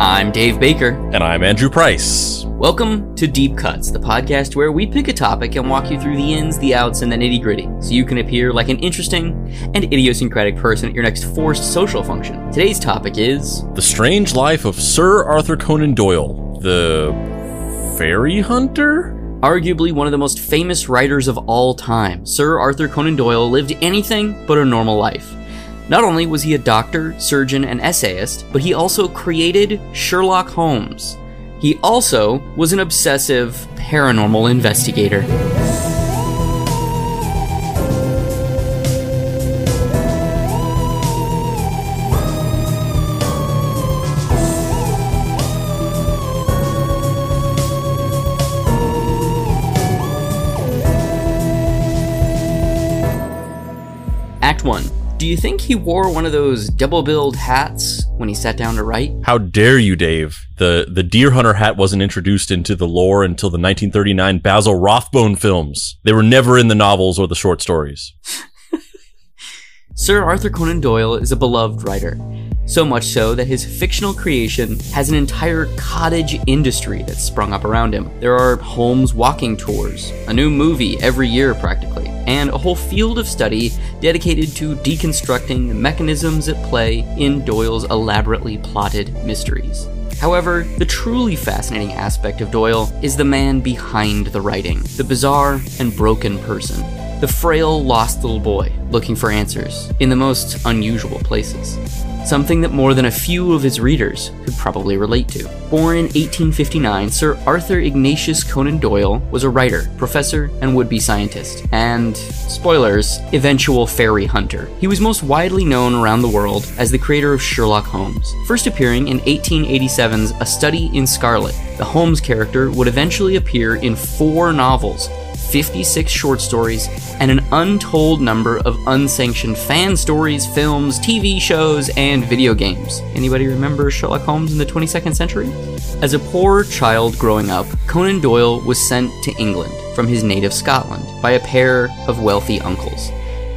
I'm Dave Baker. And I'm Andrew Price. Welcome to Deep Cuts, the podcast where we pick a topic and walk you through the ins, the outs, and the nitty gritty, so you can appear like an interesting and idiosyncratic person at your next forced social function. Today's topic is The Strange Life of Sir Arthur Conan Doyle, the fairy hunter? Arguably one of the most famous writers of all time, Sir Arthur Conan Doyle lived anything but a normal life. Not only was he a doctor, surgeon, and essayist, but he also created Sherlock Holmes. He also was an obsessive paranormal investigator. You think he wore one of those double billed hats when he sat down to write? How dare you, Dave? The the deer hunter hat wasn't introduced into the lore until the 1939 Basil Rathbone films. They were never in the novels or the short stories. Sir Arthur Conan Doyle is a beloved writer. So much so that his fictional creation has an entire cottage industry that's sprung up around him. There are Holmes walking tours, a new movie every year practically, and a whole field of study dedicated to deconstructing the mechanisms at play in Doyle's elaborately plotted mysteries. However, the truly fascinating aspect of Doyle is the man behind the writing, the bizarre and broken person, the frail, lost little boy looking for answers in the most unusual places. Something that more than a few of his readers could probably relate to. Born in 1859, Sir Arthur Ignatius Conan Doyle was a writer, professor, and would be scientist, and, spoilers, eventual fairy hunter. He was most widely known around the world as the creator of Sherlock Holmes, first appearing in 1887's A Study in Scarlet. The Holmes character would eventually appear in four novels, 56 short stories, and an untold number of unsanctioned fan stories, films, TV shows, and video games. Anybody remember Sherlock Holmes in the 22nd century? As a poor child growing up, Conan Doyle was sent to England from his native Scotland by a pair of wealthy uncles.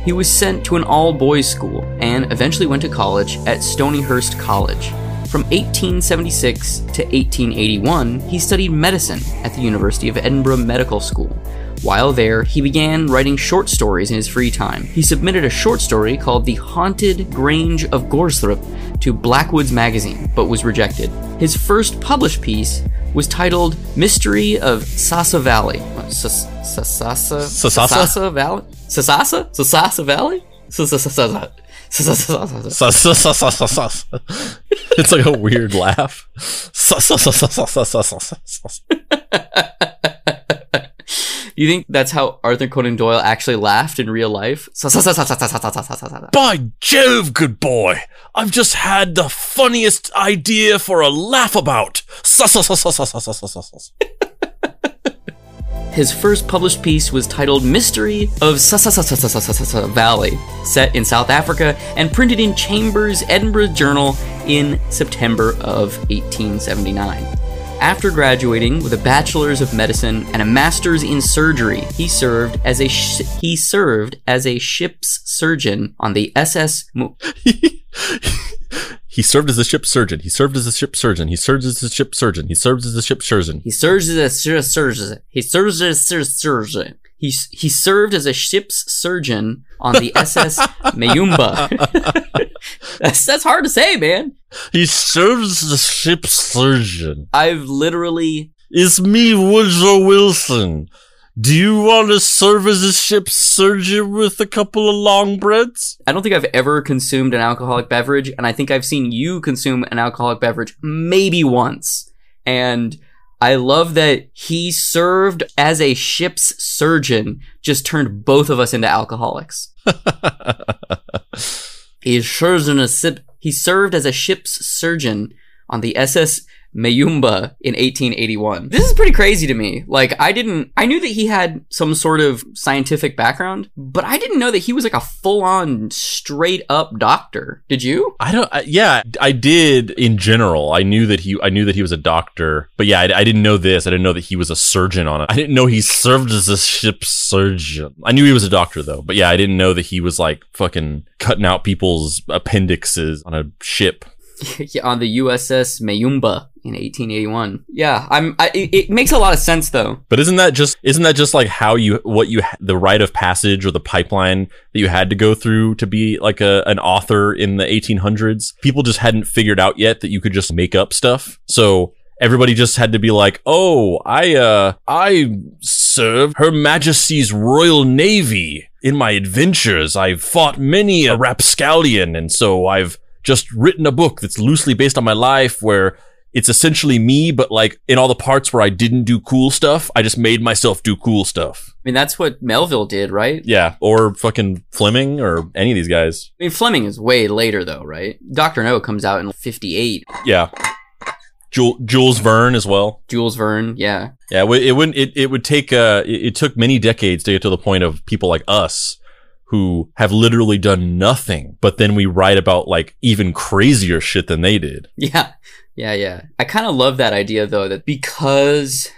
He was sent to an all boys school and eventually went to college at Stonyhurst College. From 1876 to 1881, he studied medicine at the University of Edinburgh Medical School. While there, he began writing short stories in his free time. He submitted a short story called The Haunted Grange of Goresthorpe to Blackwood's magazine, but was rejected. His first published piece was titled Mystery of Sasa Valley. Sasa Sasasa? Sasa Valley? Sasasa? Sasasa Valley? Sasasa. It's like a weird laugh. You think that's how Arthur Conan Doyle actually laughed in real life? By Jove, good boy! I've just had the funniest idea for a laugh about. His first published piece was titled Mystery of Valley, set in South Africa and printed in Chambers' Edinburgh Journal in September of 1879. After graduating with a bachelor's of medicine and a master's in surgery, he served as a sh- he served as a ship's surgeon on the SS. Mo- he served as a ship surgeon. He served as a ship surgeon. He served as a ship surgeon. He served as a ship surgeon. He serves as a sh- surgeon. He serves as a surgeon. He, he served as a ship's surgeon on the SS Mayumba. that's, that's hard to say, man. He serves as a ship surgeon. I've literally. It's me, Woodrow Wilson. Do you want to serve as a ship surgeon with a couple of long breads? I don't think I've ever consumed an alcoholic beverage, and I think I've seen you consume an alcoholic beverage maybe once. And I love that he served as a ship's surgeon, just turned both of us into alcoholics. he served a sip. He served as a ship's surgeon on the SS Mayumba in 1881. This is pretty crazy to me. Like, I didn't, I knew that he had some sort of scientific background, but I didn't know that he was like a full on straight up doctor. Did you? I don't. I, yeah, I did in general. I knew that he. I knew that he was a doctor, but yeah, I, I didn't know this. I didn't know that he was a surgeon on it. I didn't know he served as a ship surgeon. I knew he was a doctor though, but yeah, I didn't know that he was like fucking cutting out people's appendixes on a ship. on the USS Mayumba in 1881. Yeah, I'm. I, it, it makes a lot of sense though. But isn't that just isn't that just like how you what you the rite of passage or the pipeline that you had to go through to be like a an author in the 1800s? People just hadn't figured out yet that you could just make up stuff. So everybody just had to be like, "Oh, I uh I serve Her Majesty's Royal Navy in my adventures. I've fought many a rapscallion, and so I've just written a book that's loosely based on my life where it's essentially me, but like in all the parts where I didn't do cool stuff, I just made myself do cool stuff. I mean, that's what Melville did, right? Yeah, or fucking Fleming or any of these guys. I mean, Fleming is way later though, right? Doctor No comes out in 58. Yeah. Jul- Jules Verne as well. Jules Verne, yeah. Yeah, it, it wouldn't. It, it would take. Uh, it, it took many decades to get to the point of people like us who have literally done nothing, but then we write about like even crazier shit than they did. Yeah, yeah, yeah. I kind of love that idea though, that because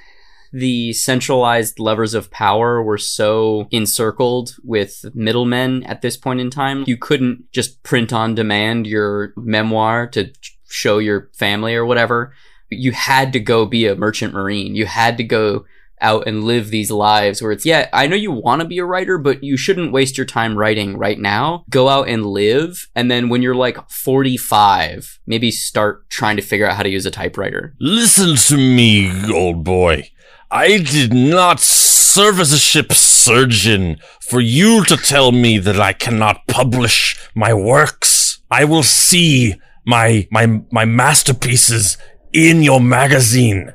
the centralized levers of power were so encircled with middlemen at this point in time, you couldn't just print on demand your memoir to show your family or whatever. You had to go be a merchant marine. You had to go out and live these lives where it's, yeah, I know you want to be a writer, but you shouldn't waste your time writing right now. Go out and live. And then when you're like 45, maybe start trying to figure out how to use a typewriter. Listen to me, old boy. I did not serve as a ship surgeon for you to tell me that I cannot publish my works. I will see my my my masterpieces in your magazine.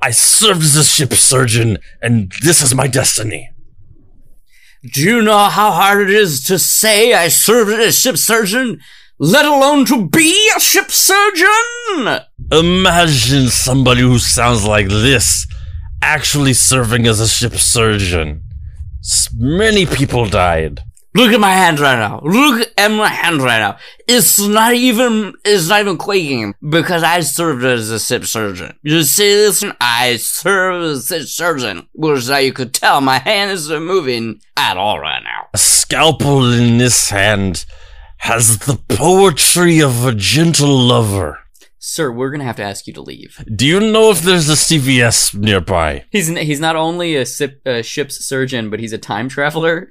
I served as a ship surgeon, and this is my destiny. Do you know how hard it is to say I served as a ship surgeon, let alone to be a ship surgeon? Imagine somebody who sounds like this actually serving as a ship surgeon. Many people died. Look at my hand right now. Look at my hand right now. It's not even, it's not even quaking because I served as a ship surgeon. You see this? I served as a ship surgeon, which is how you could tell my hand isn't moving at all right now. A scalpel in this hand has the poetry of a gentle lover. Sir, we're gonna have to ask you to leave. Do you know if there's a CVS nearby? He's he's not only a, sip, a ship's surgeon, but he's a time traveler.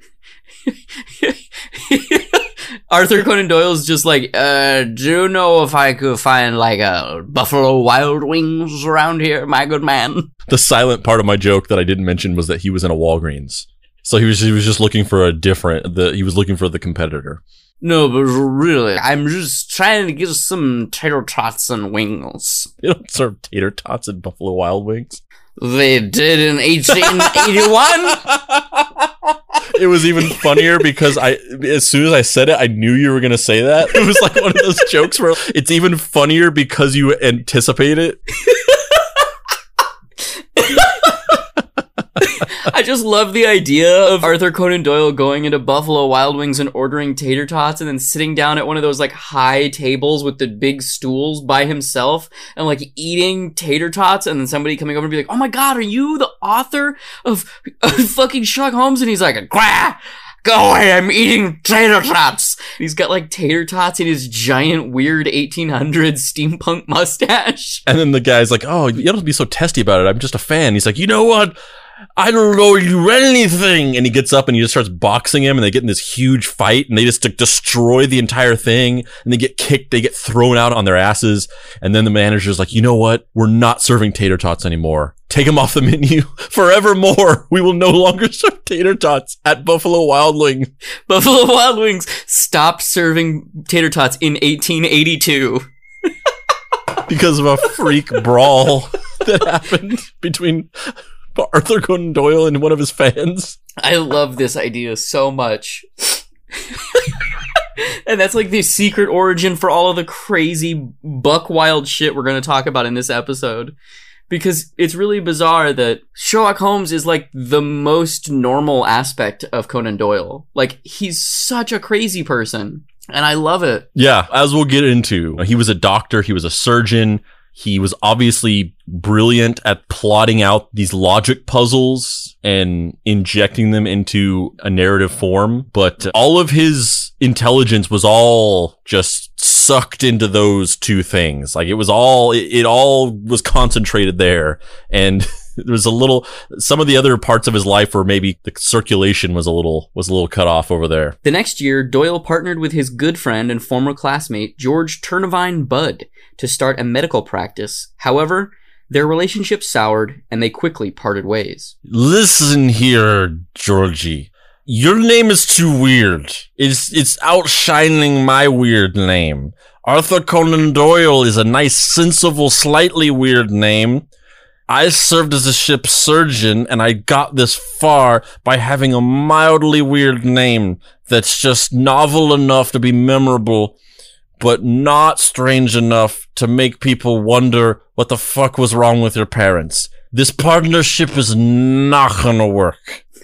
Arthur Conan Doyle's just like, uh, do you know if I could find like a Buffalo Wild Wings around here, my good man? The silent part of my joke that I didn't mention was that he was in a Walgreens. So he was he was just looking for a different the he was looking for the competitor. No, but really, I'm just trying to get some tater tots and wings. They don't serve tater tots at Buffalo Wild Wings. They did in 1881. It was even funnier because I as soon as I said it, I knew you were gonna say that. It was like one of those jokes where it's even funnier because you anticipate it. I just love the idea of Arthur Conan Doyle going into Buffalo Wild Wings and ordering tater tots and then sitting down at one of those like high tables with the big stools by himself and like eating tater tots and then somebody coming over and be like, "Oh my god, are you the author of, of fucking Sherlock Holmes?" And he's like, "Grah! Go away, I'm eating tater tots. He's got like tater tots in his giant weird 1800s steampunk mustache. And then the guy's like, "Oh, you don't be so testy about it. I'm just a fan." He's like, "You know what? I don't know you anything." And he gets up and he just starts boxing him, and they get in this huge fight, and they just destroy the entire thing, and they get kicked, they get thrown out on their asses, and then the manager's like, "You know what? We're not serving tater tots anymore. Take them off the menu forevermore. We will no longer serve tater tots at Buffalo Wild Wings." Buffalo Wild Wings stopped serving tater tots in 1882. because of a freak brawl that happened between Arthur Conan Doyle and one of his fans. I love this idea so much. and that's like the secret origin for all of the crazy buck wild shit we're going to talk about in this episode. Because it's really bizarre that Sherlock Holmes is like the most normal aspect of Conan Doyle. Like, he's such a crazy person. And I love it. Yeah, as we'll get into, he was a doctor, he was a surgeon, he was obviously brilliant at plotting out these logic puzzles and injecting them into a narrative form, but all of his intelligence was all just sucked into those two things. Like it was all, it, it all was concentrated there. And there was a little, some of the other parts of his life where maybe the circulation was a little, was a little cut off over there. The next year, Doyle partnered with his good friend and former classmate, George Turnavine Budd, to start a medical practice. However, their relationship soured and they quickly parted ways. Listen here, Georgie. Your name is too weird. It's it's outshining my weird name. Arthur Conan Doyle is a nice, sensible, slightly weird name. I served as a ship's surgeon and I got this far by having a mildly weird name that's just novel enough to be memorable, but not strange enough to make people wonder what the fuck was wrong with your parents. This partnership is not gonna work.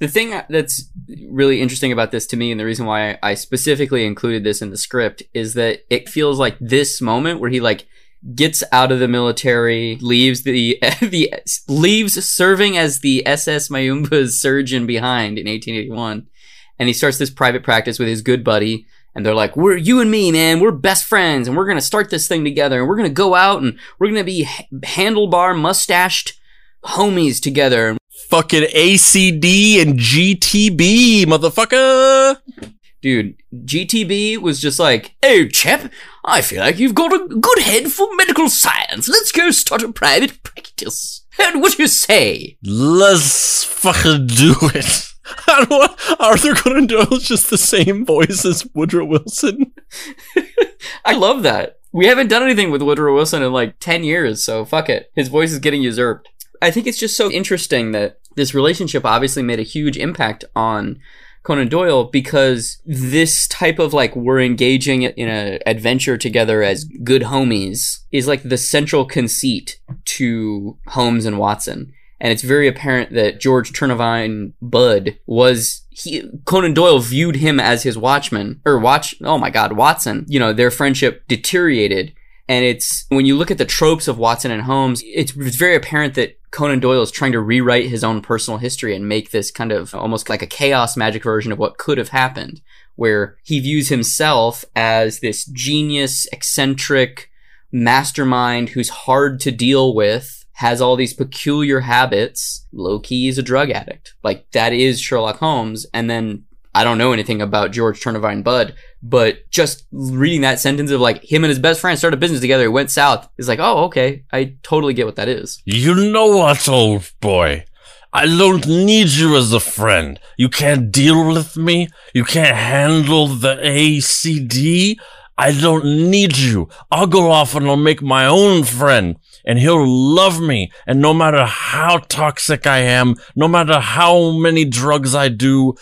The thing that's really interesting about this to me, and the reason why I specifically included this in the script, is that it feels like this moment where he like gets out of the military, leaves the the leaves serving as the SS Mayumba's surgeon behind in 1881, and he starts this private practice with his good buddy. And they're like, "We're you and me, man. We're best friends, and we're gonna start this thing together, and we're gonna go out, and we're gonna be handlebar mustached homies together." Fucking ACD and GTB, motherfucker. Dude, GTB was just like, "Hey, chap, I feel like you've got a good head for medical science. Let's go start a private practice. And what do you say?" Let's fucking do it. I don't Arthur Conan Doyle's just the same voice as Woodrow Wilson. I love that. We haven't done anything with Woodrow Wilson in like 10 years, so fuck it. His voice is getting usurped. I think it's just so interesting that this relationship obviously made a huge impact on Conan Doyle because this type of like we're engaging in an adventure together as good homies is like the central conceit to Holmes and Watson. And it's very apparent that George Turnavine Budd was he Conan Doyle viewed him as his watchman or watch oh my god Watson. You know their friendship deteriorated. And it's when you look at the tropes of Watson and Holmes it's, it's very apparent that Conan Doyle is trying to rewrite his own personal history and make this kind of almost like a chaos magic version of what could have happened, where he views himself as this genius, eccentric mastermind who's hard to deal with, has all these peculiar habits. Low key is a drug addict. Like that is Sherlock Holmes. And then I don't know anything about George Turnavine Budd, but just reading that sentence of like him and his best friend started a business together, it went south, is like, oh, okay. I totally get what that is. You know what, old boy? I don't need you as a friend. You can't deal with me. You can't handle the ACD. I don't need you. I'll go off and I'll make my own friend and he'll love me. And no matter how toxic I am, no matter how many drugs I do,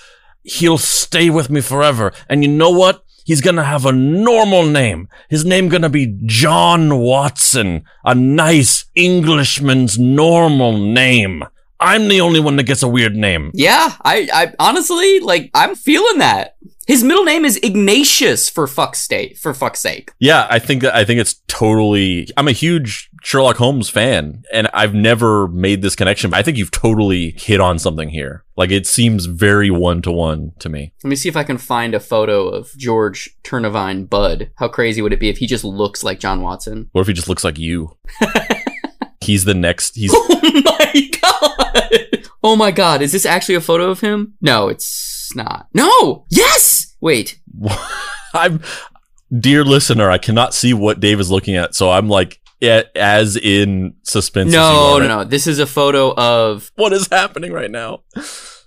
he'll stay with me forever. And you know what? He's gonna have a normal name. His name gonna be John Watson. A nice Englishman's normal name. I'm the only one that gets a weird name. Yeah, I, I honestly, like, I'm feeling that. His middle name is Ignatius for fuck's sake. For fuck's sake. Yeah, I think that I think it's totally. I'm a huge Sherlock Holmes fan, and I've never made this connection. But I think you've totally hit on something here. Like it seems very one to one to me. Let me see if I can find a photo of George Turnavine Budd. How crazy would it be if he just looks like John Watson? Or if he just looks like you? he's the next. He's. Oh my god! Oh my god! Is this actually a photo of him? No, it's not. No. Yes. Wait. I'm, dear listener, I cannot see what Dave is looking at, so I'm like, as in suspense. No, no, no. This is a photo of what is happening right now.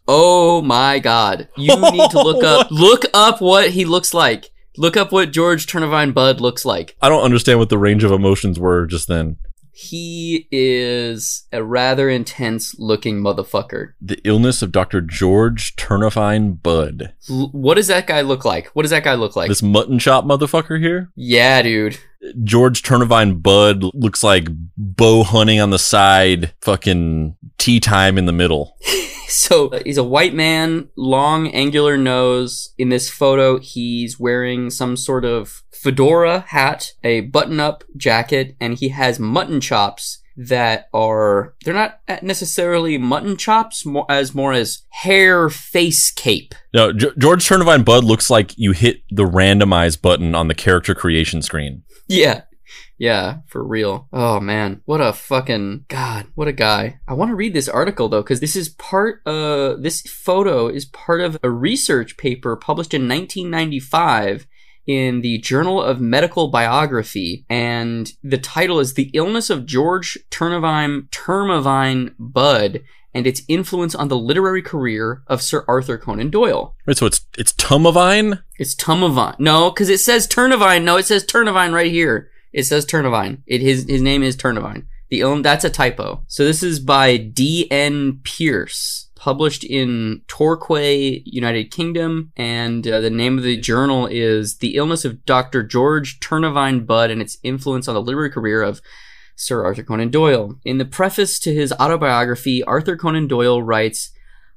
Oh my god! You need to look up. Look up what he looks like. Look up what George Turnavine Budd looks like. I don't understand what the range of emotions were just then. He is a rather intense looking motherfucker. The illness of Dr. George Turnavine Budd. L- what does that guy look like? What does that guy look like? This mutton chop motherfucker here? Yeah, dude. George Turnavine Budd looks like bow hunting on the side, fucking tea time in the middle. So uh, he's a white man, long angular nose. In this photo, he's wearing some sort of fedora hat, a button up jacket, and he has mutton chops that are they're not necessarily mutton chops more as more as hair face cape. No, G- George Turnavine Budd looks like you hit the randomize button on the character creation screen. yeah. Yeah for real. Oh man. What a fucking god what a guy. I want to read this article though because this is part uh this photo is part of a research paper published in 1995 in the Journal of Medical Biography, and the title is The Illness of George Turnavine Termavine Budd and its influence on the literary career of Sir Arthur Conan Doyle. Right, so it's it's Tumavine? It's Tumavine. No, because it says Turnavine. No, it says Turnavine right here. It says Turnavine. It his his name is Turnavine. The ill that's a typo. So this is by D. N. Pierce, published in Torquay, United Kingdom, and uh, the name of the journal is "The Illness of Dr. George Turnavine Budd and Its Influence on the Literary Career of." Sir Arthur Conan Doyle. In the preface to his autobiography, Arthur Conan Doyle writes,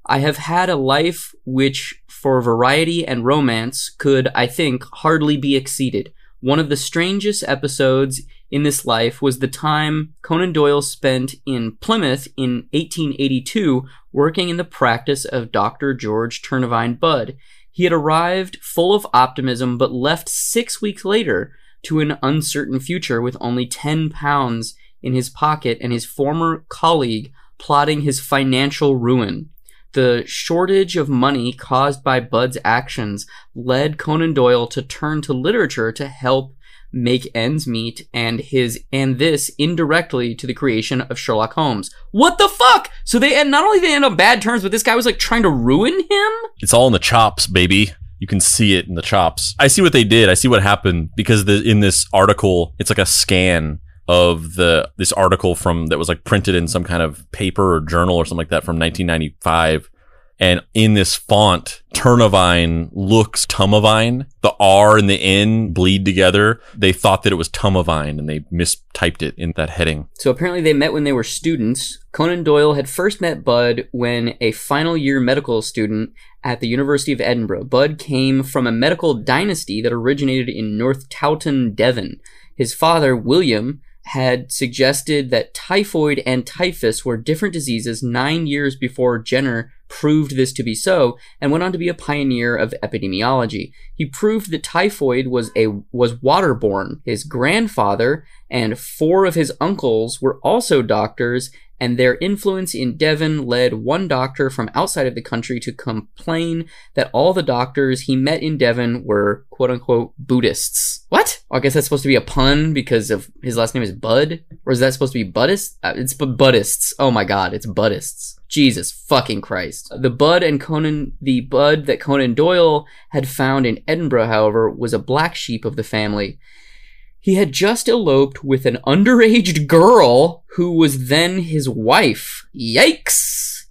I have had a life which, for variety and romance, could, I think, hardly be exceeded. One of the strangest episodes in this life was the time Conan Doyle spent in Plymouth in 1882 working in the practice of Dr. George Turnavine Budd. He had arrived full of optimism but left six weeks later to an uncertain future with only 10 pounds in his pocket and his former colleague plotting his financial ruin. The shortage of money caused by Budd's actions led Conan Doyle to turn to literature to help make ends meet and his and this indirectly to the creation of Sherlock Holmes. What the fuck? So they and not only they end on bad terms, but this guy was like trying to ruin him? It's all in the chops, baby. You can see it in the chops. I see what they did. I see what happened because the, in this article, it's like a scan of the this article from that was like printed in some kind of paper or journal or something like that from 1995. And in this font, Turnavine looks Tumavine. The R and the N bleed together. They thought that it was Tumavine and they mistyped it in that heading. So apparently they met when they were students. Conan Doyle had first met Budd when a final year medical student at the University of Edinburgh. Budd came from a medical dynasty that originated in North Tawton, Devon. His father, William, had suggested that typhoid and typhus were different diseases nine years before Jenner proved this to be so and went on to be a pioneer of epidemiology. He proved that typhoid was a was waterborne. His grandfather and four of his uncles were also doctors and their influence in Devon led one doctor from outside of the country to complain that all the doctors he met in Devon were quote unquote Buddhists. What? Oh, I guess that's supposed to be a pun because of his last name is Budd? Or is that supposed to be Buddhist? Uh, it's Buddhists. Oh my god, it's Buddhists. Jesus fucking Christ. The bud and Conan, the bud that Conan Doyle had found in Edinburgh, however, was a black sheep of the family. He had just eloped with an underage girl who was then his wife. Yikes!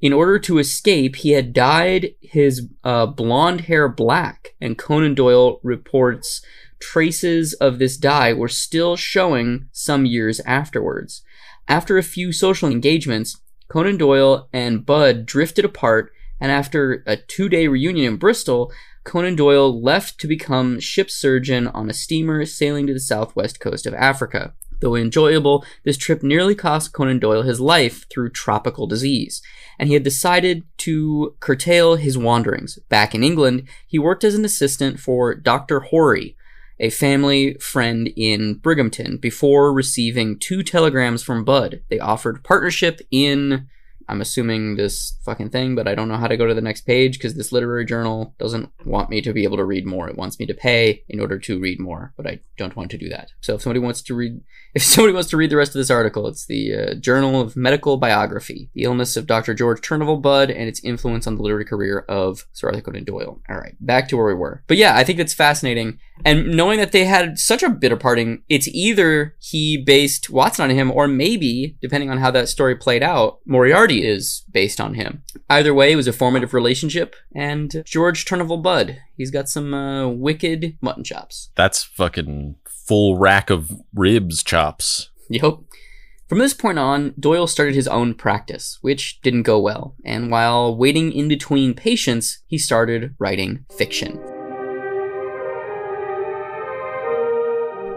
In order to escape, he had dyed his uh, blonde hair black, and Conan Doyle reports traces of this dye were still showing some years afterwards. After a few social engagements, Conan Doyle and Budd drifted apart, and after a two day reunion in Bristol, Conan Doyle left to become ship surgeon on a steamer sailing to the southwest coast of Africa. Though enjoyable, this trip nearly cost Conan Doyle his life through tropical disease, and he had decided to curtail his wanderings. Back in England, he worked as an assistant for Dr. Horry, a family friend in Birmingham, before receiving two telegrams from Budd. They offered partnership in I'm assuming this fucking thing, but I don't know how to go to the next page because this literary journal doesn't want me to be able to read more. It wants me to pay in order to read more, but I don't want to do that. So if somebody wants to read, if somebody wants to read the rest of this article, it's the uh, Journal of Medical Biography: The Illness of Dr. George Turnaville Budd and its influence on the literary career of Sir Arthur Conan Doyle. All right, back to where we were. But yeah, I think it's fascinating And knowing that they had such a bitter parting, it's either he based Watson on him, or maybe, depending on how that story played out, Moriarty is based on him. Either way, it was a formative relationship, and George Turnival Budd, he's got some uh, wicked mutton chops. That's fucking full rack of ribs chops. Yep. From this point on, Doyle started his own practice, which didn't go well, and while waiting in between patients, he started writing fiction.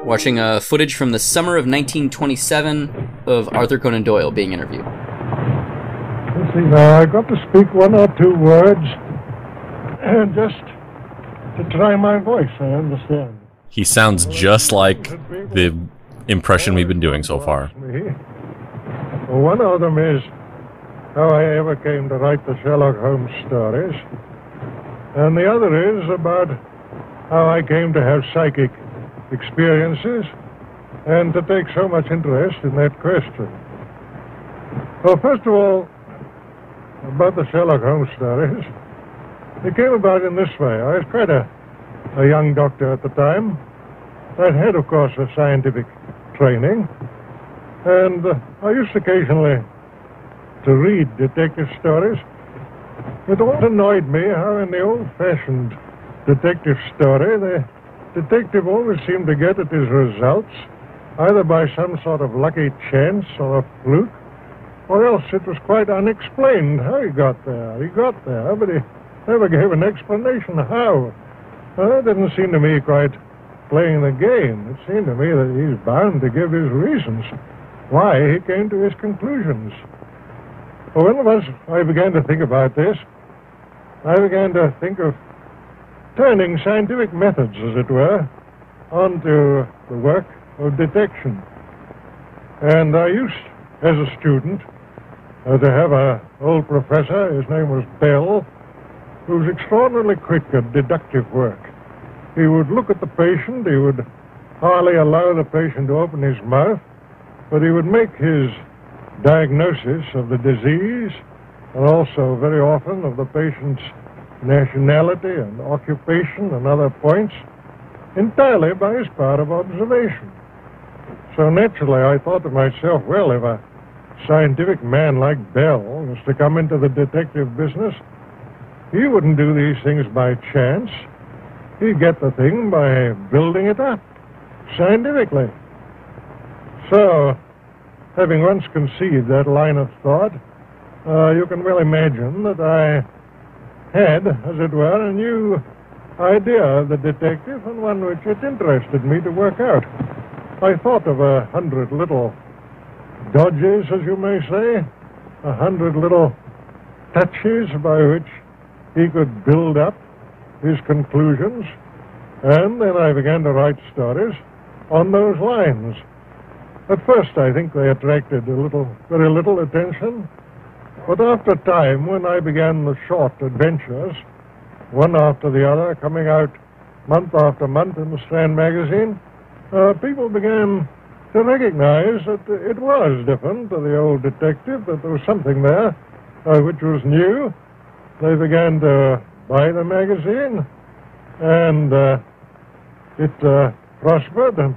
Watching uh, footage from the summer of 1927 of Arthur Conan Doyle being interviewed. Let's see now, I got to speak one or two words, and just to try my voice, I understand. He sounds just like the impression we've been doing so far. One of them is how I ever came to write the Sherlock Holmes stories, and the other is about how I came to have psychic experiences and to take so much interest in that question. Well, first of all, about the Sherlock Holmes stories, it came about in this way. I was quite a, a young doctor at the time. I'd had, of course, a scientific training, and uh, I used occasionally to read detective stories. It always annoyed me how in the old-fashioned detective story, the detective always seemed to get at his results either by some sort of lucky chance or a fluke, or else it was quite unexplained how he got there. He got there, but he never gave an explanation how. Well, that didn't seem to me quite playing the game. It seemed to me that he's bound to give his reasons why he came to his conclusions. Well, once I began to think about this, I began to think of turning scientific methods, as it were, onto the work of detection. And I used, as a student, uh, to have an old professor, his name was Bell, who was extraordinarily quick at deductive work. He would look at the patient, he would hardly allow the patient to open his mouth, but he would make his diagnosis of the disease and also very often of the patient's nationality and occupation and other points entirely by his power of observation. So naturally, I thought to myself, well, if a scientific man like Bell was to come into the detective business, he wouldn't do these things by chance. He'd get the thing by building it up scientifically. So, having once conceived that line of thought, uh, you can well imagine that I had, as it were, a new idea of the detective and one which it interested me to work out. I thought of a hundred little dodges, as you may say, a hundred little touches by which he could build up his conclusions, and then I began to write stories on those lines. At first, I think they attracted a little, very little attention, but after a time, when I began the short adventures, one after the other, coming out month after month in the Strand magazine, uh, people began to recognize that it was different to the old detective, that there was something there uh, which was new. They began to buy the magazine, and uh, it uh, prospered, and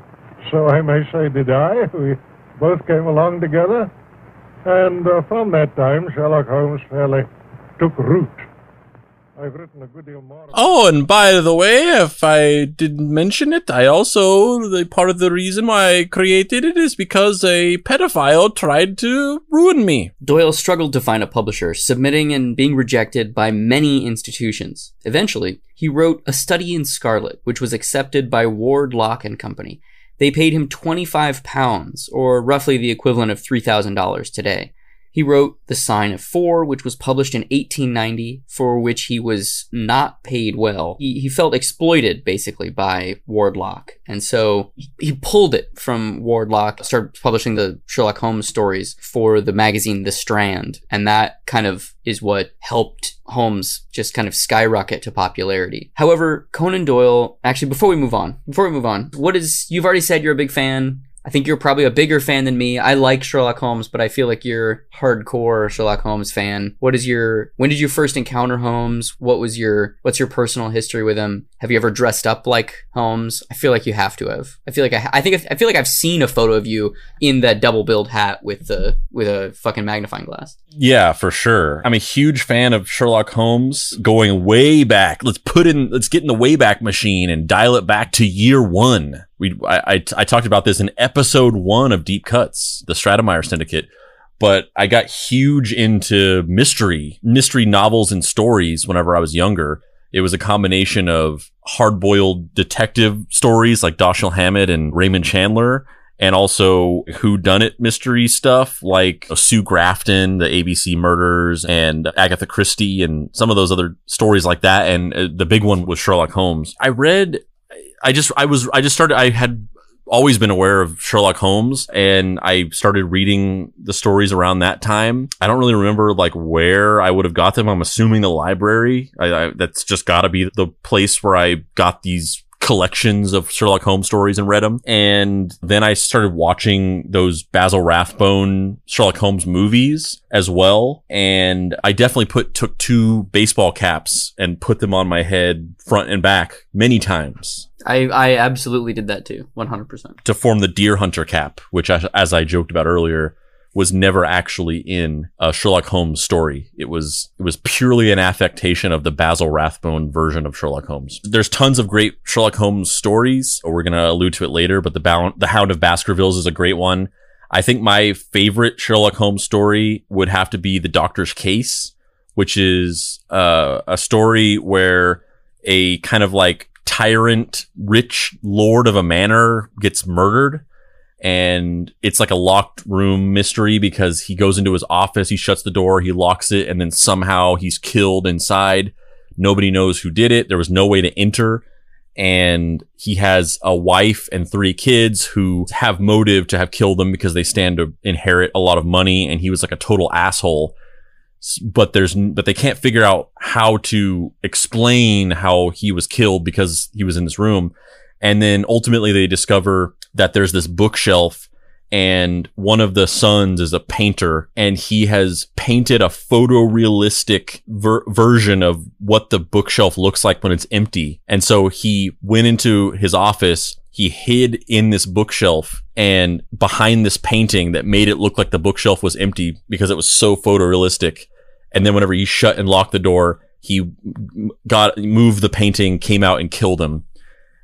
so I may say did I. We both came along together, and uh, from that time, Sherlock Holmes fairly took root. I've written a good deal more. Oh, and by the way, if I didn't mention it, I also, the part of the reason why I created it is because a pedophile tried to ruin me. Doyle struggled to find a publisher, submitting and being rejected by many institutions. Eventually, he wrote A Study in Scarlet, which was accepted by Ward Lock and Company. They paid him 25 pounds, or roughly the equivalent of $3,000 today. He wrote The Sign of Four, which was published in 1890, for which he was not paid well. He, he felt exploited, basically, by Wardlock. And so he pulled it from Wardlock, started publishing the Sherlock Holmes stories for the magazine The Strand. And that kind of is what helped Holmes just kind of skyrocket to popularity. However, Conan Doyle, actually, before we move on, before we move on, what is, you've already said you're a big fan I think you're probably a bigger fan than me. I like Sherlock Holmes, but I feel like you're hardcore Sherlock Holmes fan. What is your when did you first encounter Holmes? What was your what's your personal history with him? Have you ever dressed up like Holmes? I feel like you have to have. I feel like I, I think I feel like I've seen a photo of you in that double billed hat with the with a fucking magnifying glass. Yeah, for sure. I'm a huge fan of Sherlock Holmes going way back. Let's put in, let's get in the Wayback Machine and dial it back to year one. We, I, I, I talked about this in episode one of Deep Cuts, the Stratemeyer Syndicate. But I got huge into mystery, mystery novels and stories whenever I was younger. It was a combination of hard boiled detective stories like Dashiell Hammett and Raymond Chandler and also who done it mystery stuff like Sue Grafton, the ABC murders and Agatha Christie and some of those other stories like that. And uh, the big one was Sherlock Holmes. I read, I just, I was, I just started, I had always been aware of Sherlock Holmes and I started reading the stories around that time. I don't really remember like where I would have got them. I'm assuming the library. I, I, that's just got to be the place where I got these collections of Sherlock Holmes stories and read them. And then I started watching those Basil Rathbone Sherlock Holmes movies as well. And I definitely put, took two baseball caps and put them on my head front and back many times. I, I absolutely did that too, 100%. To form the deer hunter cap, which as I joked about earlier, was never actually in a Sherlock Holmes story. It was it was purely an affectation of the Basil Rathbone version of Sherlock Holmes. There's tons of great Sherlock Holmes stories. We're gonna allude to it later, but the Bound, the Hound of Baskervilles is a great one. I think my favorite Sherlock Holmes story would have to be The Doctor's Case, which is uh, a story where a kind of like tyrant, rich lord of a manor gets murdered and it's like a locked room mystery because he goes into his office, he shuts the door, he locks it, and then somehow he's killed inside. Nobody knows who did it. There was no way to enter. And he has a wife and three kids who have motive to have killed them because they stand to inherit a lot of money. And he was like a total asshole. But there's, but they can't figure out how to explain how he was killed because he was in this room. And then ultimately they discover that there's this bookshelf and one of the sons is a painter and he has painted a photorealistic ver- version of what the bookshelf looks like when it's empty. And so he went into his office, he hid in this bookshelf and behind this painting that made it look like the bookshelf was empty because it was so photorealistic. And then whenever he shut and locked the door, he got moved the painting, came out and killed him.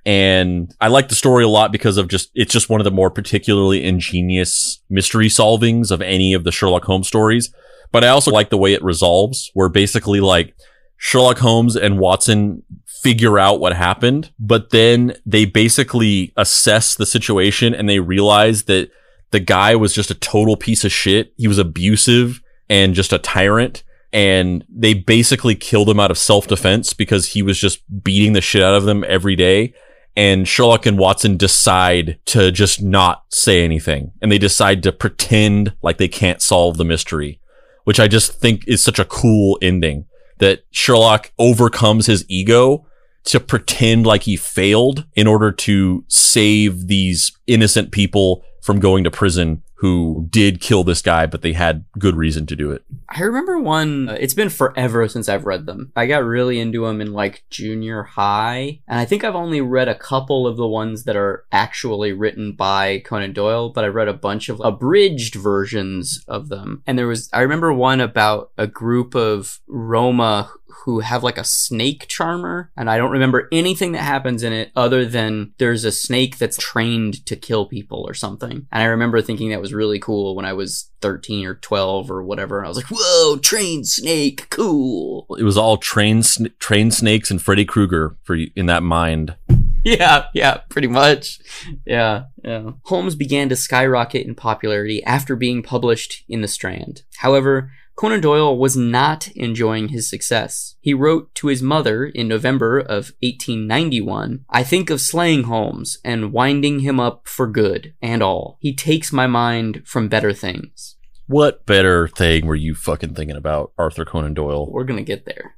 And I like the story a lot because of just, it's just one of the more particularly ingenious mystery solvings of any of the Sherlock Holmes stories. But I also like the way it resolves, where basically like Sherlock Holmes and Watson figure out what happened, but then they basically assess the situation and they realize that the guy was just a total piece of shit. He was abusive and just a tyrant. And they basically killed him out of self defense because he was just beating the shit out of them every day and Sherlock and Watson decide to just not say anything and they decide to pretend like they can't solve the mystery, which I just think is such a cool ending that Sherlock overcomes his ego to pretend like he failed in order to save these innocent people from going to prison who did kill this guy, but they had good reason to do it. I remember one, uh, it's been forever since I've read them. I got really into them in like junior high, and I think I've only read a couple of the ones that are actually written by Conan Doyle, but I read a bunch of abridged versions of them. And there was, I remember one about a group of Roma who have like a snake charmer, and I don't remember anything that happens in it other than there's a snake that's trained to kill people or something. And I remember thinking that was really cool when I was 13 or 12 or whatever. And I was like, whoa, trained snake, cool. It was all trained, sn- trained snakes and Freddy Krueger for you in that mind. yeah, yeah, pretty much. Yeah, yeah. Holmes began to skyrocket in popularity after being published in The Strand. However, Conan Doyle was not enjoying his success. He wrote to his mother in November of 1891, I think of slaying Holmes and winding him up for good and all. He takes my mind from better things. What better thing were you fucking thinking about, Arthur Conan Doyle? We're gonna get there.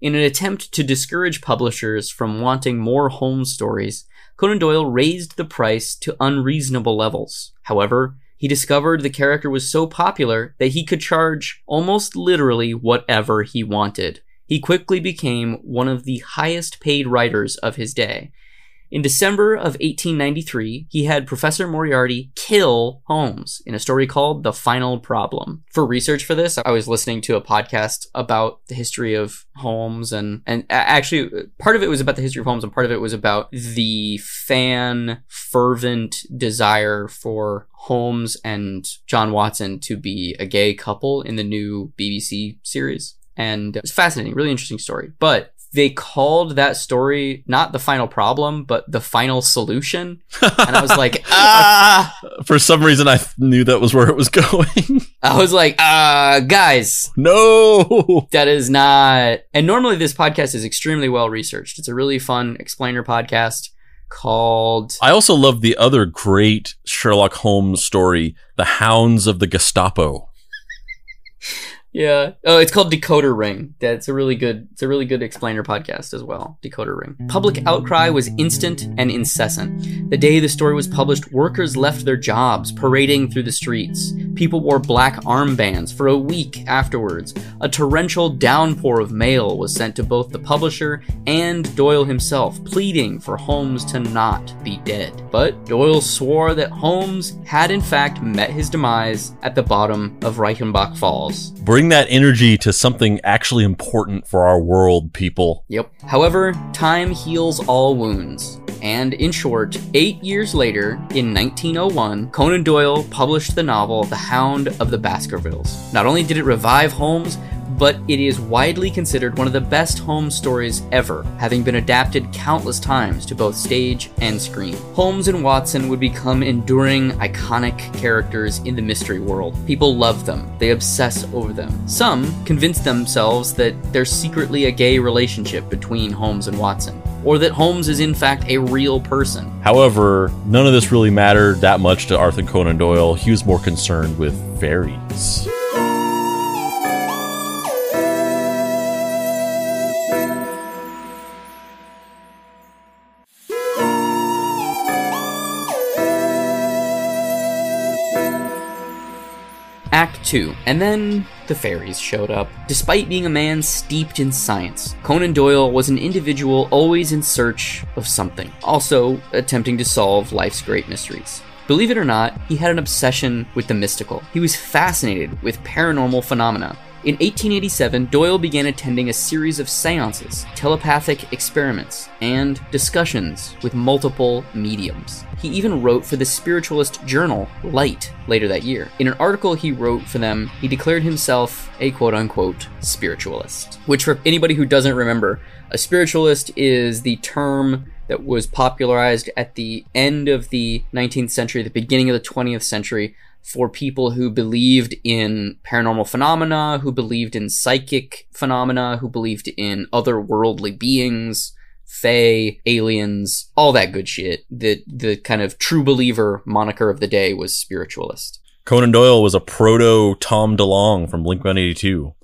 In an attempt to discourage publishers from wanting more Holmes stories, Conan Doyle raised the price to unreasonable levels. However, he discovered the character was so popular that he could charge almost literally whatever he wanted. He quickly became one of the highest paid writers of his day. In December of 1893, he had Professor Moriarty kill Holmes in a story called The Final Problem. For research for this, I was listening to a podcast about the history of Holmes and and actually part of it was about the history of Holmes and part of it was about the fan fervent desire for Holmes and John Watson to be a gay couple in the new BBC series. And it's fascinating, really interesting story. But they called that story not the final problem, but the final solution. And I was like, ah. For some reason, I knew that was where it was going. I was like, uh, guys. No. That is not. And normally, this podcast is extremely well researched. It's a really fun explainer podcast called. I also love the other great Sherlock Holmes story, The Hounds of the Gestapo. Yeah. Oh, it's called Decoder Ring. That's a really good. It's a really good explainer podcast as well. Decoder Ring. Public outcry was instant and incessant. The day the story was published, workers left their jobs, parading through the streets. People wore black armbands for a week afterwards. A torrential downpour of mail was sent to both the publisher and Doyle himself, pleading for Holmes to not be dead. But Doyle swore that Holmes had in fact met his demise at the bottom of Reichenbach Falls. Bring that energy to something actually important for our world, people. Yep. However, time heals all wounds. And in short, eight years later, in 1901, Conan Doyle published the novel The Hound of the Baskervilles. Not only did it revive Holmes, but it is widely considered one of the best Holmes stories ever, having been adapted countless times to both stage and screen. Holmes and Watson would become enduring, iconic characters in the mystery world. People love them, they obsess over them. Some convince themselves that there's secretly a gay relationship between Holmes and Watson, or that Holmes is in fact a real person. However, none of this really mattered that much to Arthur Conan Doyle. He was more concerned with fairies. 2. And then the fairies showed up. Despite being a man steeped in science, Conan Doyle was an individual always in search of something, also attempting to solve life's great mysteries. Believe it or not, he had an obsession with the mystical. He was fascinated with paranormal phenomena. In 1887, Doyle began attending a series of seances, telepathic experiments, and discussions with multiple mediums. He even wrote for the spiritualist journal Light later that year. In an article he wrote for them, he declared himself a quote unquote spiritualist. Which, for anybody who doesn't remember, a spiritualist is the term that was popularized at the end of the 19th century, the beginning of the 20th century, for people who believed in paranormal phenomena, who believed in psychic phenomena, who believed in otherworldly beings, fae, aliens, all that good shit. The the kind of true believer moniker of the day was spiritualist. Conan Doyle was a proto Tom DeLonge from Blink 182.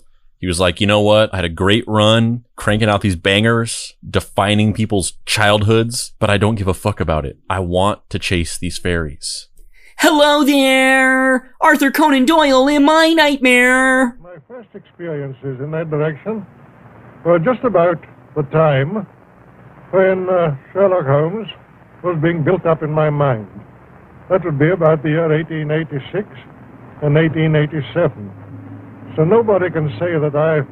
He was like, you know what? I had a great run cranking out these bangers, defining people's childhoods, but I don't give a fuck about it. I want to chase these fairies. Hello there! Arthur Conan Doyle in my nightmare! My first experiences in that direction were just about the time when uh, Sherlock Holmes was being built up in my mind. That would be about the year 1886 and 1887. So nobody can say that I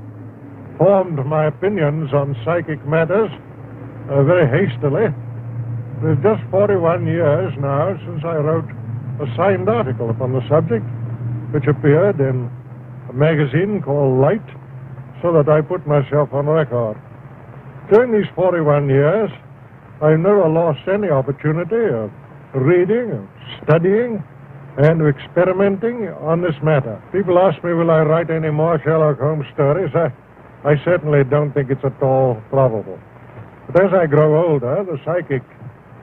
formed my opinions on psychic matters uh, very hastily. It's just 41 years now since I wrote a signed article upon the subject, which appeared in a magazine called Light, so that I put myself on record. During these 41 years, I've never lost any opportunity of reading, of studying, and of experimenting on this matter. People ask me, will I write any more Sherlock Holmes stories? I, I certainly don't think it's at all probable. But as I grow older, the psychic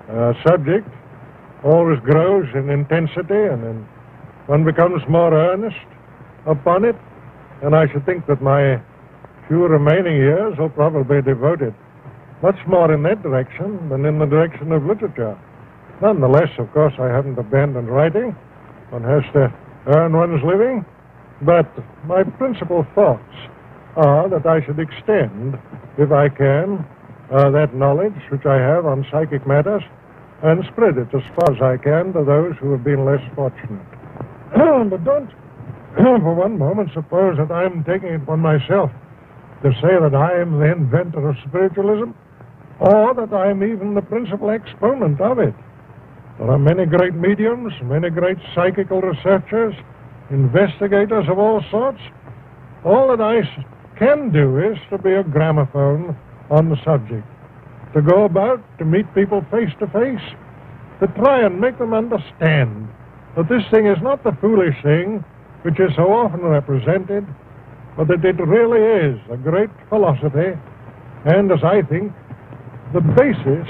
uh, subject always grows in intensity and then one becomes more earnest upon it. And I should think that my few remaining years will probably be devoted much more in that direction than in the direction of literature. Nonetheless, of course, I haven't abandoned writing. One has to earn one's living. But my principal thoughts are that I should extend, if I can, uh, that knowledge which I have on psychic matters and spread it as far as I can to those who have been less fortunate. but don't, for one moment, suppose that I'm taking it upon myself to say that I am the inventor of spiritualism or that I'm even the principal exponent of it. There are many great mediums, many great psychical researchers, investigators of all sorts. All that I can do is to be a gramophone on the subject, to go about, to meet people face to face, to try and make them understand that this thing is not the foolish thing which is so often represented, but that it really is a great philosophy, and as I think, the basis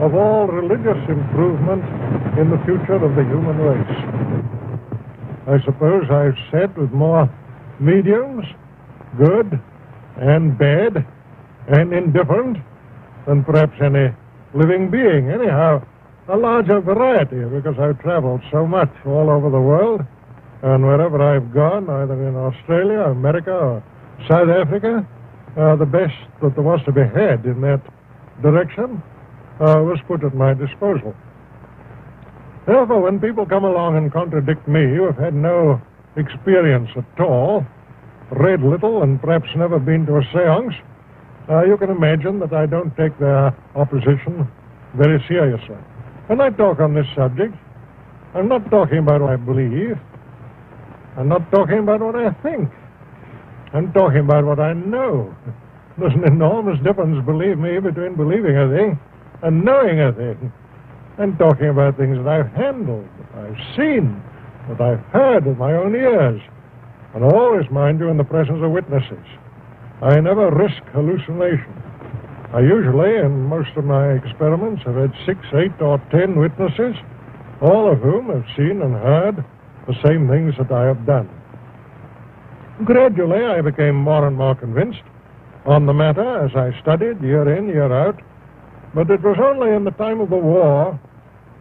of all religious improvement in the future of the human race. I suppose I've said with more mediums, good and bad and indifferent, than perhaps any living being. Anyhow, a larger variety because I've traveled so much all over the world, and wherever I've gone, either in Australia, America, or South Africa, uh, the best that there was to be had in that direction uh, was put at my disposal. Therefore, when people come along and contradict me who have had no experience at all, read little, and perhaps never been to a seance, uh, you can imagine that I don't take their opposition very seriously. When I talk on this subject, I'm not talking about what I believe. I'm not talking about what I think. I'm talking about what I know. There's an enormous difference, believe me, between believing a thing and knowing a thing. And talking about things that I've handled, that I've seen, that I've heard with my own ears. And always, mind you, in the presence of witnesses. I never risk hallucination. I usually, in most of my experiments, have had six, eight, or ten witnesses, all of whom have seen and heard the same things that I have done. Gradually, I became more and more convinced on the matter as I studied year in, year out. But it was only in the time of the war,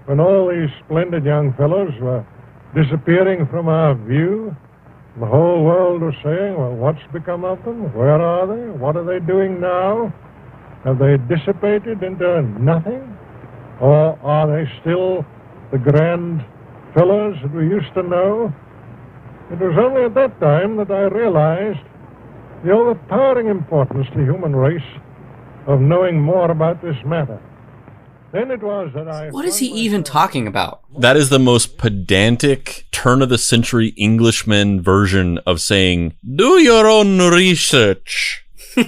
when all these splendid young fellows were disappearing from our view, the whole world was saying, well, what's become of them? Where are they? What are they doing now? Have they dissipated into nothing? Or are they still the grand fellows that we used to know? It was only at that time that I realized the overpowering importance to the human race of knowing more about this matter. Then it was that I. What is he even talking about? That is the most pedantic turn of the century Englishman version of saying, do your own research.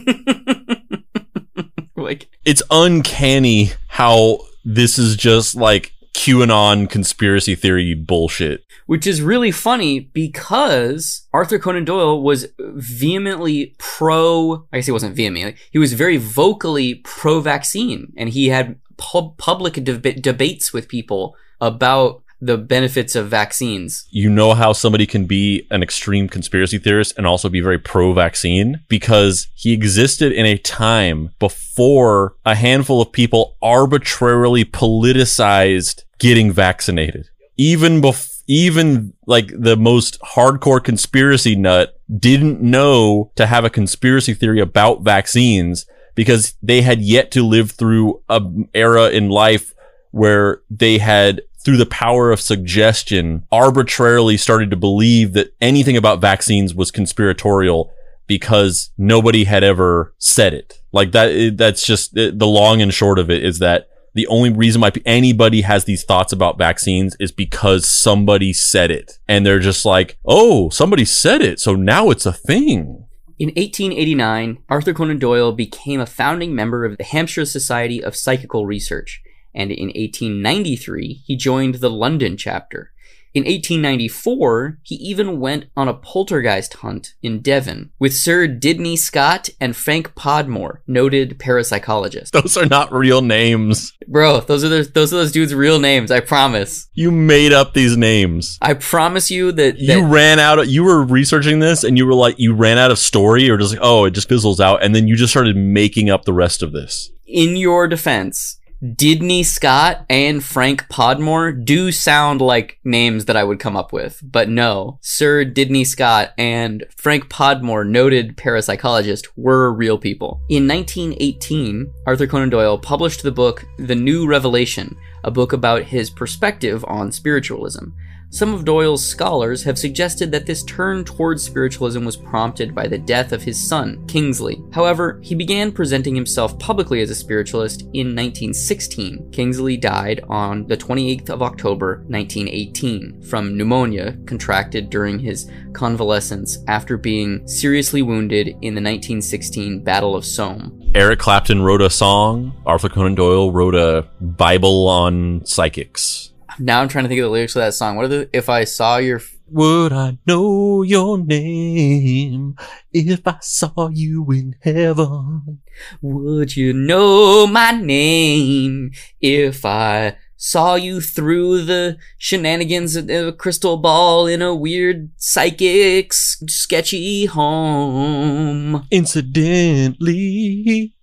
Like, It's uncanny how this is just like QAnon conspiracy theory bullshit. which is really funny because Arthur Conan Doyle was vehemently pro. I guess he wasn't vehemently. He was very vocally pro-vaccine, and he had pub- public deb- debates with people about the benefits of vaccines. You know how somebody can be an extreme conspiracy theorist and also be very pro vaccine? Because he existed in a time before a handful of people arbitrarily politicized getting vaccinated. Even before even like the most hardcore conspiracy nut didn't know to have a conspiracy theory about vaccines because they had yet to live through a era in life where they had through the power of suggestion arbitrarily started to believe that anything about vaccines was conspiratorial because nobody had ever said it. Like that that's just the long and short of it is that the only reason why anybody has these thoughts about vaccines is because somebody said it. And they're just like oh somebody said it so now it's a thing In 1889, Arthur Conan Doyle became a founding member of the Hampshire Society of Psychical Research, and in 1893, he joined the London chapter. In 1894, he even went on a poltergeist hunt in Devon with Sir Didney Scott and Frank Podmore, noted parapsychologist. Those are not real names. Bro, those are the, those are those dudes' real names. I promise. You made up these names. I promise you that, that You ran out of, you were researching this and you were like, you ran out of story or just like, oh, it just fizzles out. And then you just started making up the rest of this. in your defense, Didney Scott and Frank Podmore do sound like names that I would come up with, but no, Sir Didney Scott and Frank Podmore, noted parapsychologist, were real people. In 1918, Arthur Conan Doyle published the book The New Revelation, a book about his perspective on spiritualism. Some of Doyle's scholars have suggested that this turn towards spiritualism was prompted by the death of his son, Kingsley. However, he began presenting himself publicly as a spiritualist in 1916. Kingsley died on the 28th of October, 1918, from pneumonia contracted during his convalescence after being seriously wounded in the 1916 Battle of Somme. Eric Clapton wrote a song. Arthur Conan Doyle wrote a Bible on psychics. Now I'm trying to think of the lyrics of that song. What are the if I saw your Would I know your name if I saw you in heaven? Would you know my name if I saw you through the shenanigans of a crystal ball in a weird psychic sketchy home? Incidentally,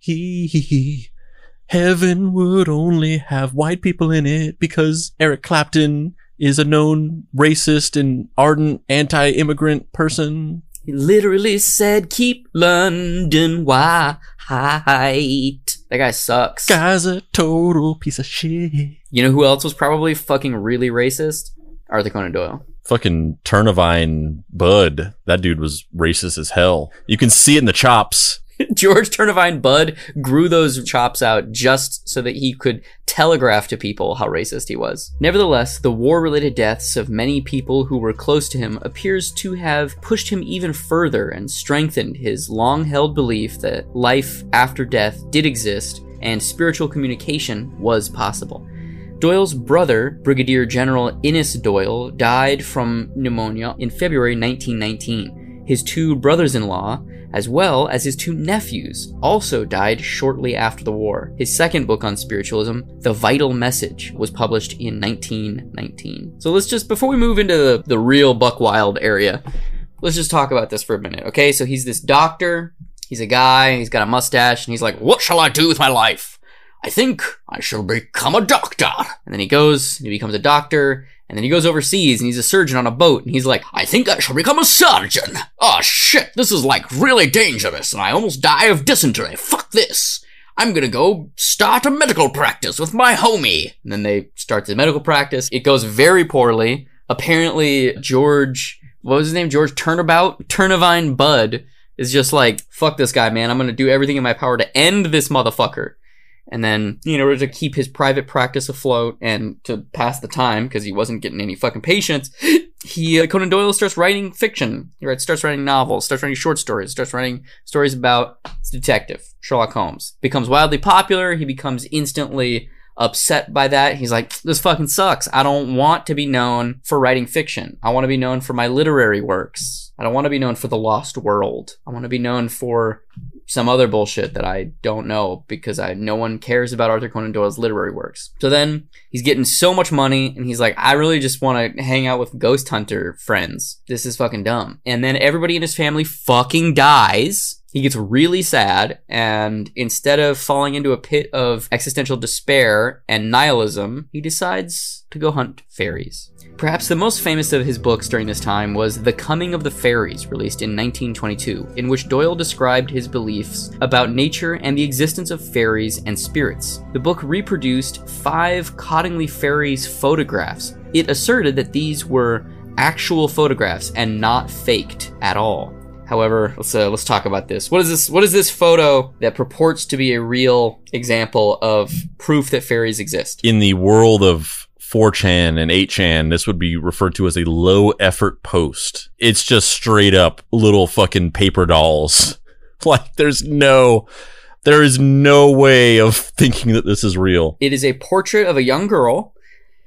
heaven would only have white people in it because Eric Clapton is a known racist and ardent anti-immigrant person. He literally said, "Keep London white." That guy sucks. Guy's a total piece of shit. You know who else was probably fucking really racist? Arthur Conan Doyle. Fucking Turnavine Budd. That dude was racist as hell. You can see it in the chops. George Turnavine Budd grew those chops out just so that he could telegraph to people how racist he was. Nevertheless, the war related deaths of many people who were close to him appears to have pushed him even further and strengthened his long held belief that life after death did exist and spiritual communication was possible. Doyle's brother, Brigadier General Innes Doyle, died from pneumonia in February 1919. His two brothers in law, as well as his two nephews, also died shortly after the war. His second book on spiritualism, The Vital Message, was published in 1919. So let's just, before we move into the, the real Buck Wild area, let's just talk about this for a minute, okay? So he's this doctor, he's a guy, he's got a mustache, and he's like, What shall I do with my life? I think I shall become a doctor. And then he goes, he becomes a doctor, and then he goes overseas and he's a surgeon on a boat, and he's like, I think I shall become a surgeon. Oh shit, this is like really dangerous, and I almost die of dysentery. Fuck this. I'm gonna go start a medical practice with my homie. And then they start the medical practice. It goes very poorly. Apparently, George, what was his name? George Turnabout? Turnavine Budd is just like, fuck this guy, man. I'm gonna do everything in my power to end this motherfucker. And then, in order to keep his private practice afloat and to pass the time, because he wasn't getting any fucking patients, he uh, Conan Doyle starts writing fiction. He writes, starts writing novels, starts writing short stories, starts writing stories about his detective Sherlock Holmes. Becomes wildly popular. He becomes instantly upset by that. He's like, this fucking sucks. I don't want to be known for writing fiction. I want to be known for my literary works. I don't want to be known for the lost world. I want to be known for some other bullshit that I don't know because I no one cares about Arthur Conan Doyle's literary works. So then he's getting so much money and he's like, I really just want to hang out with ghost hunter friends. This is fucking dumb. And then everybody in his family fucking dies. He gets really sad, and instead of falling into a pit of existential despair and nihilism, he decides to go hunt fairies. Perhaps the most famous of his books during this time was The Coming of the Fairies, released in 1922, in which Doyle described his beliefs about nature and the existence of fairies and spirits. The book reproduced five Cottingley fairies photographs. It asserted that these were actual photographs and not faked at all. However, let's uh, let's talk about this. What is this? What is this photo that purports to be a real example of proof that fairies exist? In the world of 4chan and 8chan, this would be referred to as a low effort post. It's just straight up little fucking paper dolls. Like there's no, there is no way of thinking that this is real. It is a portrait of a young girl.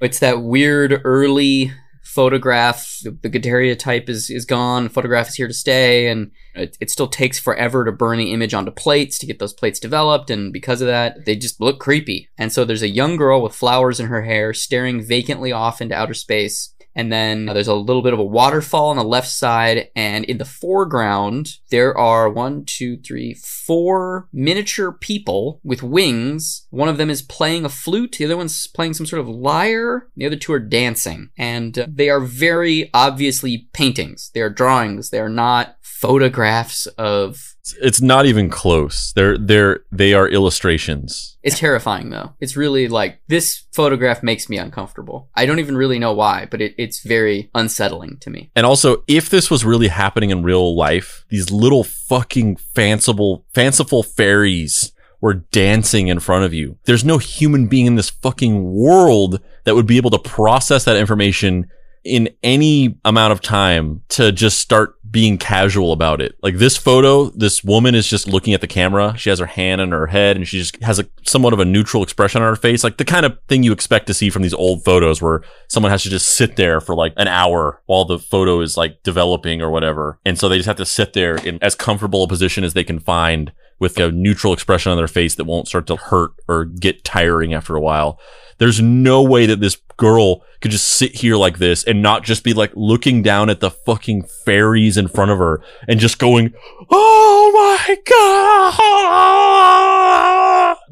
It's that weird early photograph, the, the daguerreotype is, is gone, photograph is here to stay, and it, it still takes forever to burn the image onto plates to get those plates developed, and because of that, they just look creepy. And so there's a young girl with flowers in her hair staring vacantly off into outer space and then uh, there's a little bit of a waterfall on the left side. And in the foreground, there are one, two, three, four miniature people with wings. One of them is playing a flute. The other one's playing some sort of lyre. The other two are dancing. And uh, they are very obviously paintings. They are drawings. They are not photographs of It's not even close. They're they're they are illustrations. It's terrifying though. It's really like this photograph makes me uncomfortable. I don't even really know why, but it, it's very unsettling to me. And also, if this was really happening in real life, these little fucking fanciful fanciful fairies were dancing in front of you. There's no human being in this fucking world that would be able to process that information in any amount of time to just start being casual about it. Like this photo, this woman is just looking at the camera. She has her hand on her head and she just has a somewhat of a neutral expression on her face. Like the kind of thing you expect to see from these old photos where someone has to just sit there for like an hour while the photo is like developing or whatever. And so they just have to sit there in as comfortable a position as they can find with a neutral expression on their face that won't start to hurt or get tiring after a while. There's no way that this girl could just sit here like this and not just be like looking down at the fucking fairies in front of her and just going, Oh my God.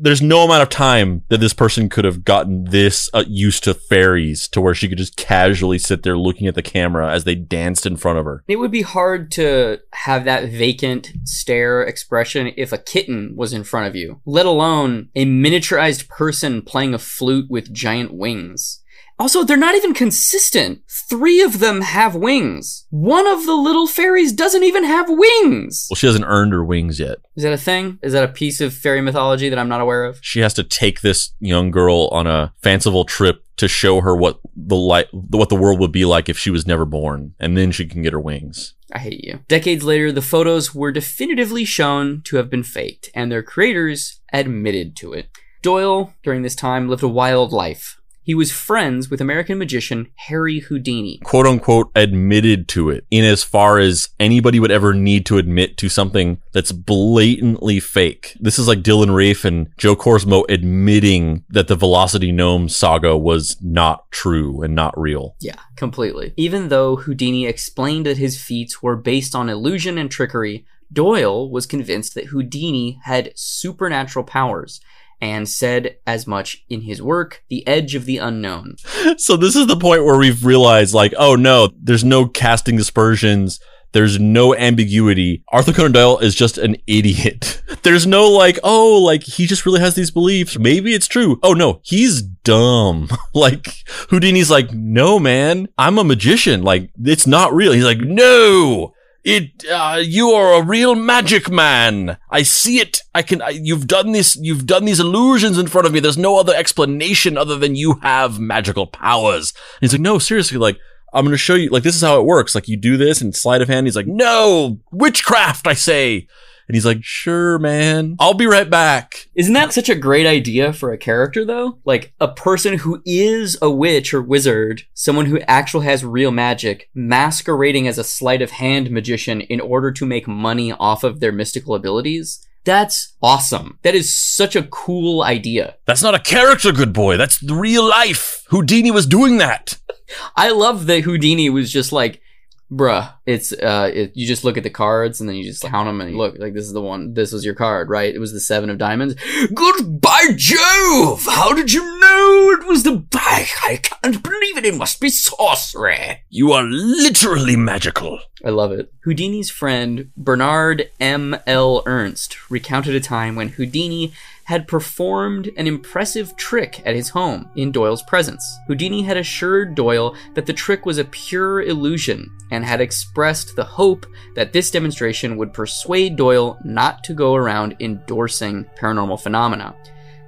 There's no amount of time that this person could have gotten this uh, used to fairies to where she could just casually sit there looking at the camera as they danced in front of her. It would be hard to have that vacant stare expression if a kitten was in front of you, let alone a miniaturized person playing a flute with giant wings. Also, they're not even consistent. Three of them have wings. One of the little fairies doesn't even have wings. Well, she hasn't earned her wings yet. Is that a thing? Is that a piece of fairy mythology that I'm not aware of? She has to take this young girl on a fanciful trip to show her what the light, what the world would be like if she was never born, and then she can get her wings. I hate you. Decades later, the photos were definitively shown to have been faked, and their creators admitted to it. Doyle, during this time, lived a wild life. He was friends with American magician Harry Houdini. quote unquote admitted to it in as far as anybody would ever need to admit to something that's blatantly fake. This is like Dylan Rafe and Joe Corsmo admitting that the Velocity Gnome saga was not true and not real. Yeah, completely. Even though Houdini explained that his feats were based on illusion and trickery, Doyle was convinced that Houdini had supernatural powers and said as much in his work, The Edge of the Unknown. So this is the point where we've realized like, oh no, there's no casting dispersions. There's no ambiguity. Arthur Conan Doyle is just an idiot. There's no like, oh, like he just really has these beliefs. Maybe it's true. Oh no, he's dumb. like Houdini's like, no, man, I'm a magician. Like it's not real. He's like, no, it, uh, you are a real magic man. I see it. I can, I, you've done this, you've done these illusions in front of me. There's no other explanation other than you have magical powers. And he's like, no, seriously, like, I'm going to show you, like, this is how it works. Like, you do this and sleight of hand. He's like, no, witchcraft, I say. And he's like, sure, man. I'll be right back. Isn't that such a great idea for a character, though? Like a person who is a witch or wizard, someone who actually has real magic, masquerading as a sleight of hand magician in order to make money off of their mystical abilities. That's awesome. That is such a cool idea. That's not a character, good boy. That's real life. Houdini was doing that. I love that Houdini was just like, bruh, it's, uh, it, you just look at the cards and then you just count them and look, like, this is the one, this was your card, right? It was the seven of diamonds. Goodbye, Jove! How did you know it was the, I, I can't believe it, it must be sorcery. You are literally magical. I love it. Houdini's friend, Bernard M. L. Ernst, recounted a time when Houdini had performed an impressive trick at his home in Doyle's presence. Houdini had assured Doyle that the trick was a pure illusion and had expressed the hope that this demonstration would persuade Doyle not to go around endorsing paranormal phenomena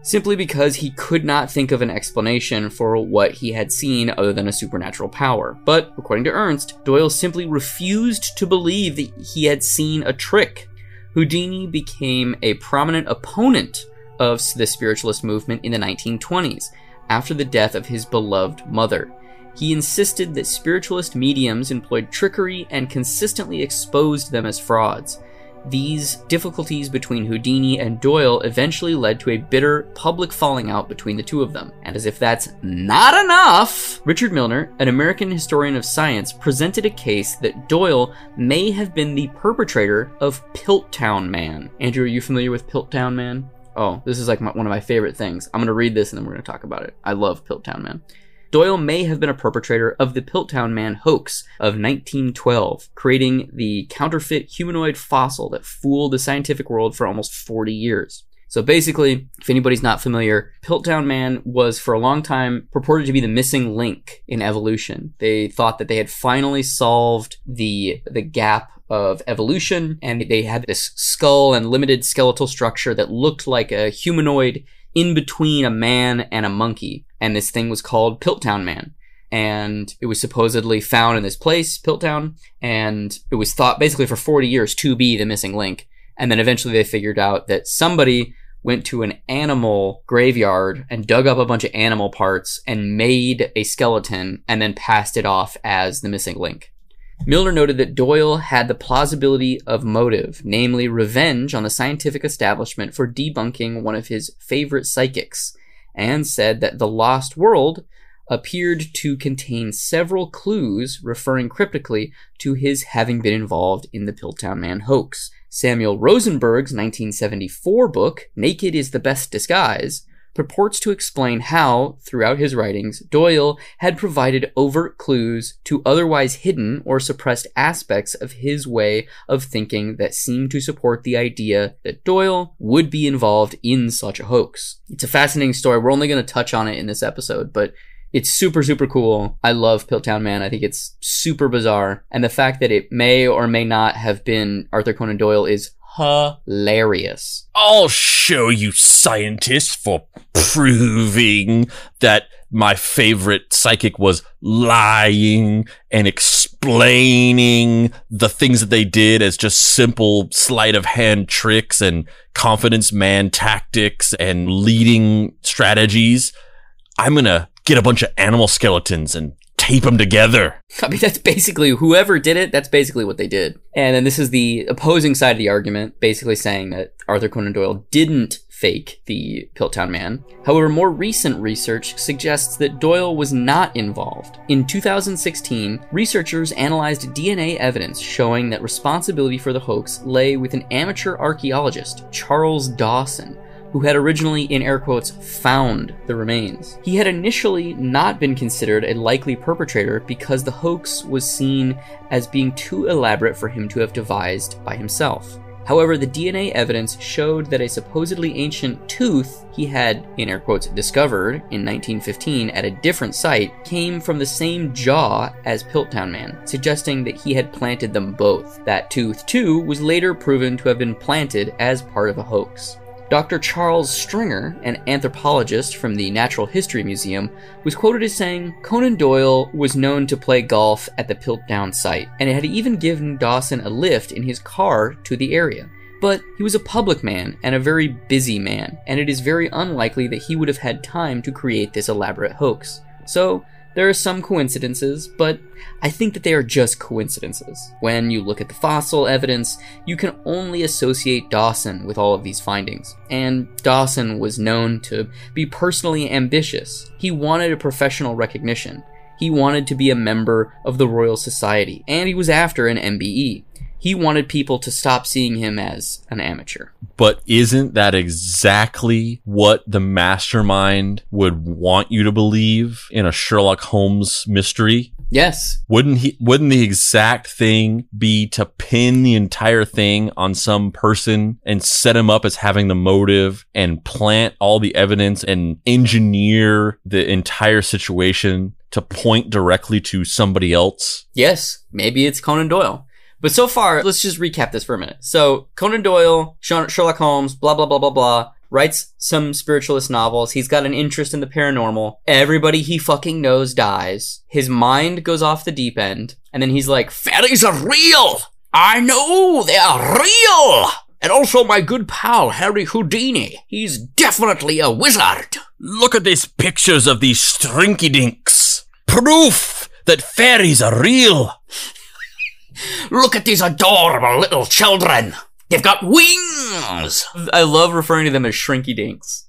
simply because he could not think of an explanation for what he had seen other than a supernatural power. But, according to Ernst, Doyle simply refused to believe that he had seen a trick. Houdini became a prominent opponent of the spiritualist movement in the 1920s after the death of his beloved mother. He insisted that spiritualist mediums employed trickery and consistently exposed them as frauds. These difficulties between Houdini and Doyle eventually led to a bitter public falling out between the two of them. And as if that's not enough, Richard Milner, an American historian of science, presented a case that Doyle may have been the perpetrator of Piltdown Man. Andrew, are you familiar with Piltdown Man? Oh, this is like my, one of my favorite things. I'm going to read this and then we're going to talk about it. I love Piltdown Man. Doyle may have been a perpetrator of the Piltdown Man hoax of 1912, creating the counterfeit humanoid fossil that fooled the scientific world for almost 40 years. So basically, if anybody's not familiar, Piltdown Man was for a long time purported to be the missing link in evolution. They thought that they had finally solved the the gap of evolution and they had this skull and limited skeletal structure that looked like a humanoid in between a man and a monkey. And this thing was called Piltdown Man. And it was supposedly found in this place, Piltdown, and it was thought basically for 40 years to be the missing link. And then eventually they figured out that somebody went to an animal graveyard and dug up a bunch of animal parts and made a skeleton and then passed it off as the missing link. Milner noted that Doyle had the plausibility of motive, namely revenge on the scientific establishment for debunking one of his favorite psychics, and said that The Lost World appeared to contain several clues referring cryptically to his having been involved in the Piltdown Man hoax. Samuel Rosenberg's 1974 book, Naked is the Best Disguise, purports to explain how, throughout his writings, Doyle had provided overt clues to otherwise hidden or suppressed aspects of his way of thinking that seemed to support the idea that Doyle would be involved in such a hoax. It's a fascinating story. We're only going to touch on it in this episode, but it's super, super cool. I love Piltdown Man. I think it's super bizarre. And the fact that it may or may not have been Arthur Conan Doyle is hilarious. I'll show you scientists for proving that my favorite psychic was lying and explaining the things that they did as just simple sleight of hand tricks and confidence man tactics and leading strategies. I'm going to get a bunch of animal skeletons and tape them together. I mean, that's basically whoever did it. That's basically what they did. And then this is the opposing side of the argument, basically saying that Arthur Conan Doyle didn't fake the Piltdown Man. However, more recent research suggests that Doyle was not involved. In 2016, researchers analyzed DNA evidence showing that responsibility for the hoax lay with an amateur archaeologist, Charles Dawson, who had originally, in air quotes, found the remains. He had initially not been considered a likely perpetrator because the hoax was seen as being too elaborate for him to have devised by himself. However, the DNA evidence showed that a supposedly ancient tooth he had, in air quotes, discovered in 1915 at a different site came from the same jaw as Piltdown Man, suggesting that he had planted them both. That tooth, too, was later proven to have been planted as part of a hoax. Dr. Charles Stringer, an anthropologist from the Natural History Museum, was quoted as saying Conan Doyle was known to play golf at the Piltdown site and had even given Dawson a lift in his car to the area. But he was a public man and a very busy man, and it is very unlikely that he would have had time to create this elaborate hoax. So, there are some coincidences, but I think that they are just coincidences. When you look at the fossil evidence, you can only associate Dawson with all of these findings. And Dawson was known to be personally ambitious. He wanted a professional recognition. He wanted to be a member of the Royal Society, and he was after an MBE he wanted people to stop seeing him as an amateur. But isn't that exactly what the mastermind would want you to believe in a Sherlock Holmes mystery? Yes. Wouldn't he wouldn't the exact thing be to pin the entire thing on some person and set him up as having the motive and plant all the evidence and engineer the entire situation to point directly to somebody else? Yes, maybe it's Conan Doyle. But so far, let's just recap this for a minute. So Conan Doyle, Sherlock Holmes, blah blah blah blah blah, writes some spiritualist novels. He's got an interest in the paranormal. Everybody he fucking knows dies. His mind goes off the deep end, and then he's like, "Fairies are real. I know they are real." And also my good pal, Harry Houdini. He's definitely a wizard. Look at these pictures of these strinky dinks proof that fairies are real. Look at these adorable little children. They've got wings. I love referring to them as shrinky dinks.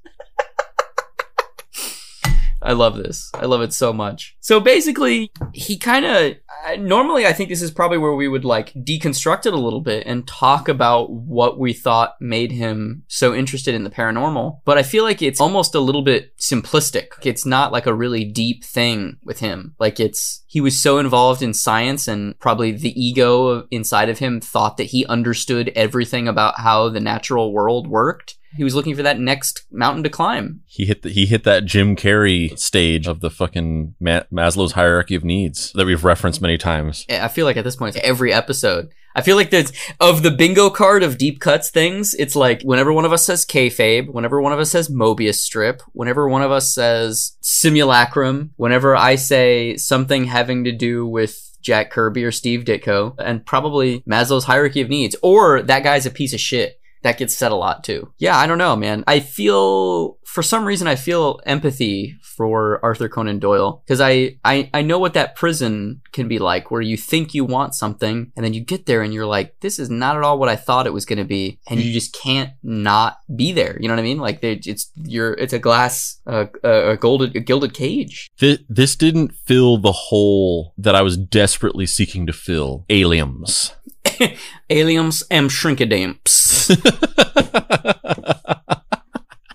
I love this. I love it so much. So basically, he kind of normally I think this is probably where we would like deconstruct it a little bit and talk about what we thought made him so interested in the paranormal. But I feel like it's almost a little bit simplistic. It's not like a really deep thing with him. Like it's he was so involved in science and probably the ego inside of him thought that he understood everything about how the natural world worked he was looking for that next mountain to climb. He hit the, he hit that Jim Carrey stage of the fucking Ma- Maslow's hierarchy of needs that we've referenced many times. I feel like at this point, every episode, I feel like there's of the bingo card of deep cuts things. It's like whenever one of us says kayfabe, whenever one of us says Mobius strip, whenever one of us says simulacrum, whenever I say something having to do with Jack Kirby or Steve Ditko, and probably Maslow's hierarchy of needs, or that guy's a piece of shit that gets said a lot too. Yeah, I don't know, man. I feel for some reason I feel empathy for Arthur Conan Doyle because I, I I know what that prison can be like, where you think you want something and then you get there and you're like, this is not at all what I thought it was going to be, and you just can't not be there. You know what I mean? Like it's you're it's a glass uh, a golden a gilded cage. This, this didn't fill the hole that I was desperately seeking to fill. Aliens. Aliens and shrinkadamps.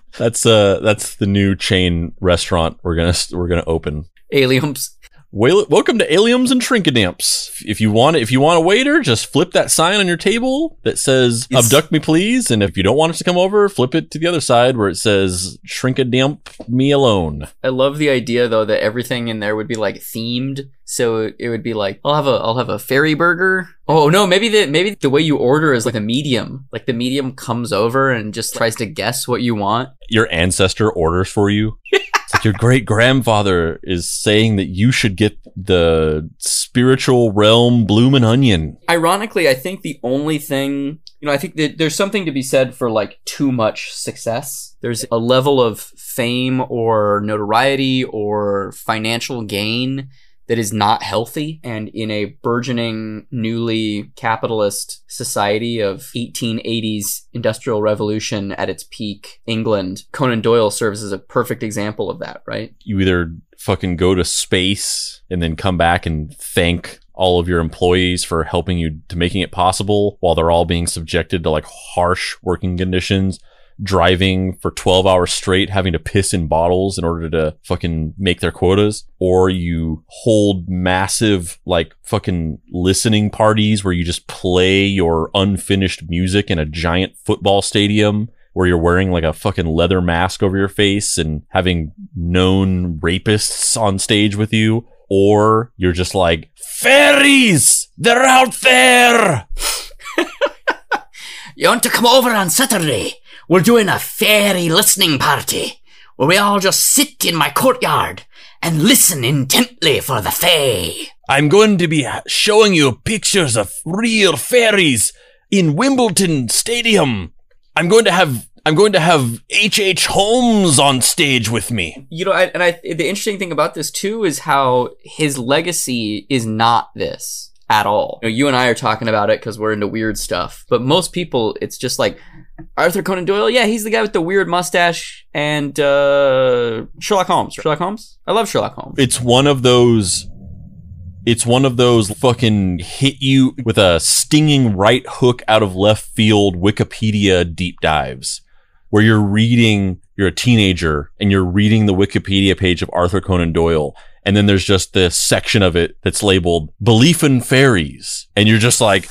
that's uh that's the new chain restaurant we're gonna we're gonna open. Aliens. Welcome to Aliens and Trinkadamps. If you want, if you want a waiter, just flip that sign on your table that says it's, "Abduct me, please." And if you don't want us to come over, flip it to the other side where it says "Shrinkadamp me alone." I love the idea though that everything in there would be like themed. So it would be like, I'll have a, I'll have a fairy burger. Oh no, maybe the, maybe the way you order is like a medium. Like the medium comes over and just tries to guess what you want. Your ancestor orders for you. Your great grandfather is saying that you should get the spiritual realm bloomin' onion. Ironically, I think the only thing, you know, I think that there's something to be said for like too much success. There's a level of fame or notoriety or financial gain that is not healthy. And in a burgeoning, newly capitalist society of 1880s industrial revolution at its peak, England, Conan Doyle serves as a perfect example of that, right? You either fucking go to space and then come back and thank all of your employees for helping you to making it possible while they're all being subjected to like harsh working conditions driving for 12 hours straight, having to piss in bottles in order to fucking make their quotas, or you hold massive, like, fucking listening parties where you just play your unfinished music in a giant football stadium where you're wearing like a fucking leather mask over your face and having known rapists on stage with you, or you're just like, fairies! They're out there! you want to come over on Saturday? We're doing a fairy listening party where we all just sit in my courtyard and listen intently for the fae. I'm going to be showing you pictures of real fairies in Wimbledon Stadium. I'm going to have I'm going to have H. H. Holmes on stage with me. You know, I, and I the interesting thing about this too is how his legacy is not this at all. You, know, you and I are talking about it because we're into weird stuff, but most people, it's just like Arthur Conan Doyle. Yeah, he's the guy with the weird mustache and uh, Sherlock Holmes. Sherlock Holmes. I love Sherlock Holmes. It's one of those. It's one of those fucking hit you with a stinging right hook out of left field Wikipedia deep dives where you're reading, you're a teenager and you're reading the Wikipedia page of Arthur Conan Doyle and then there's just this section of it that's labeled belief in fairies. And you're just like,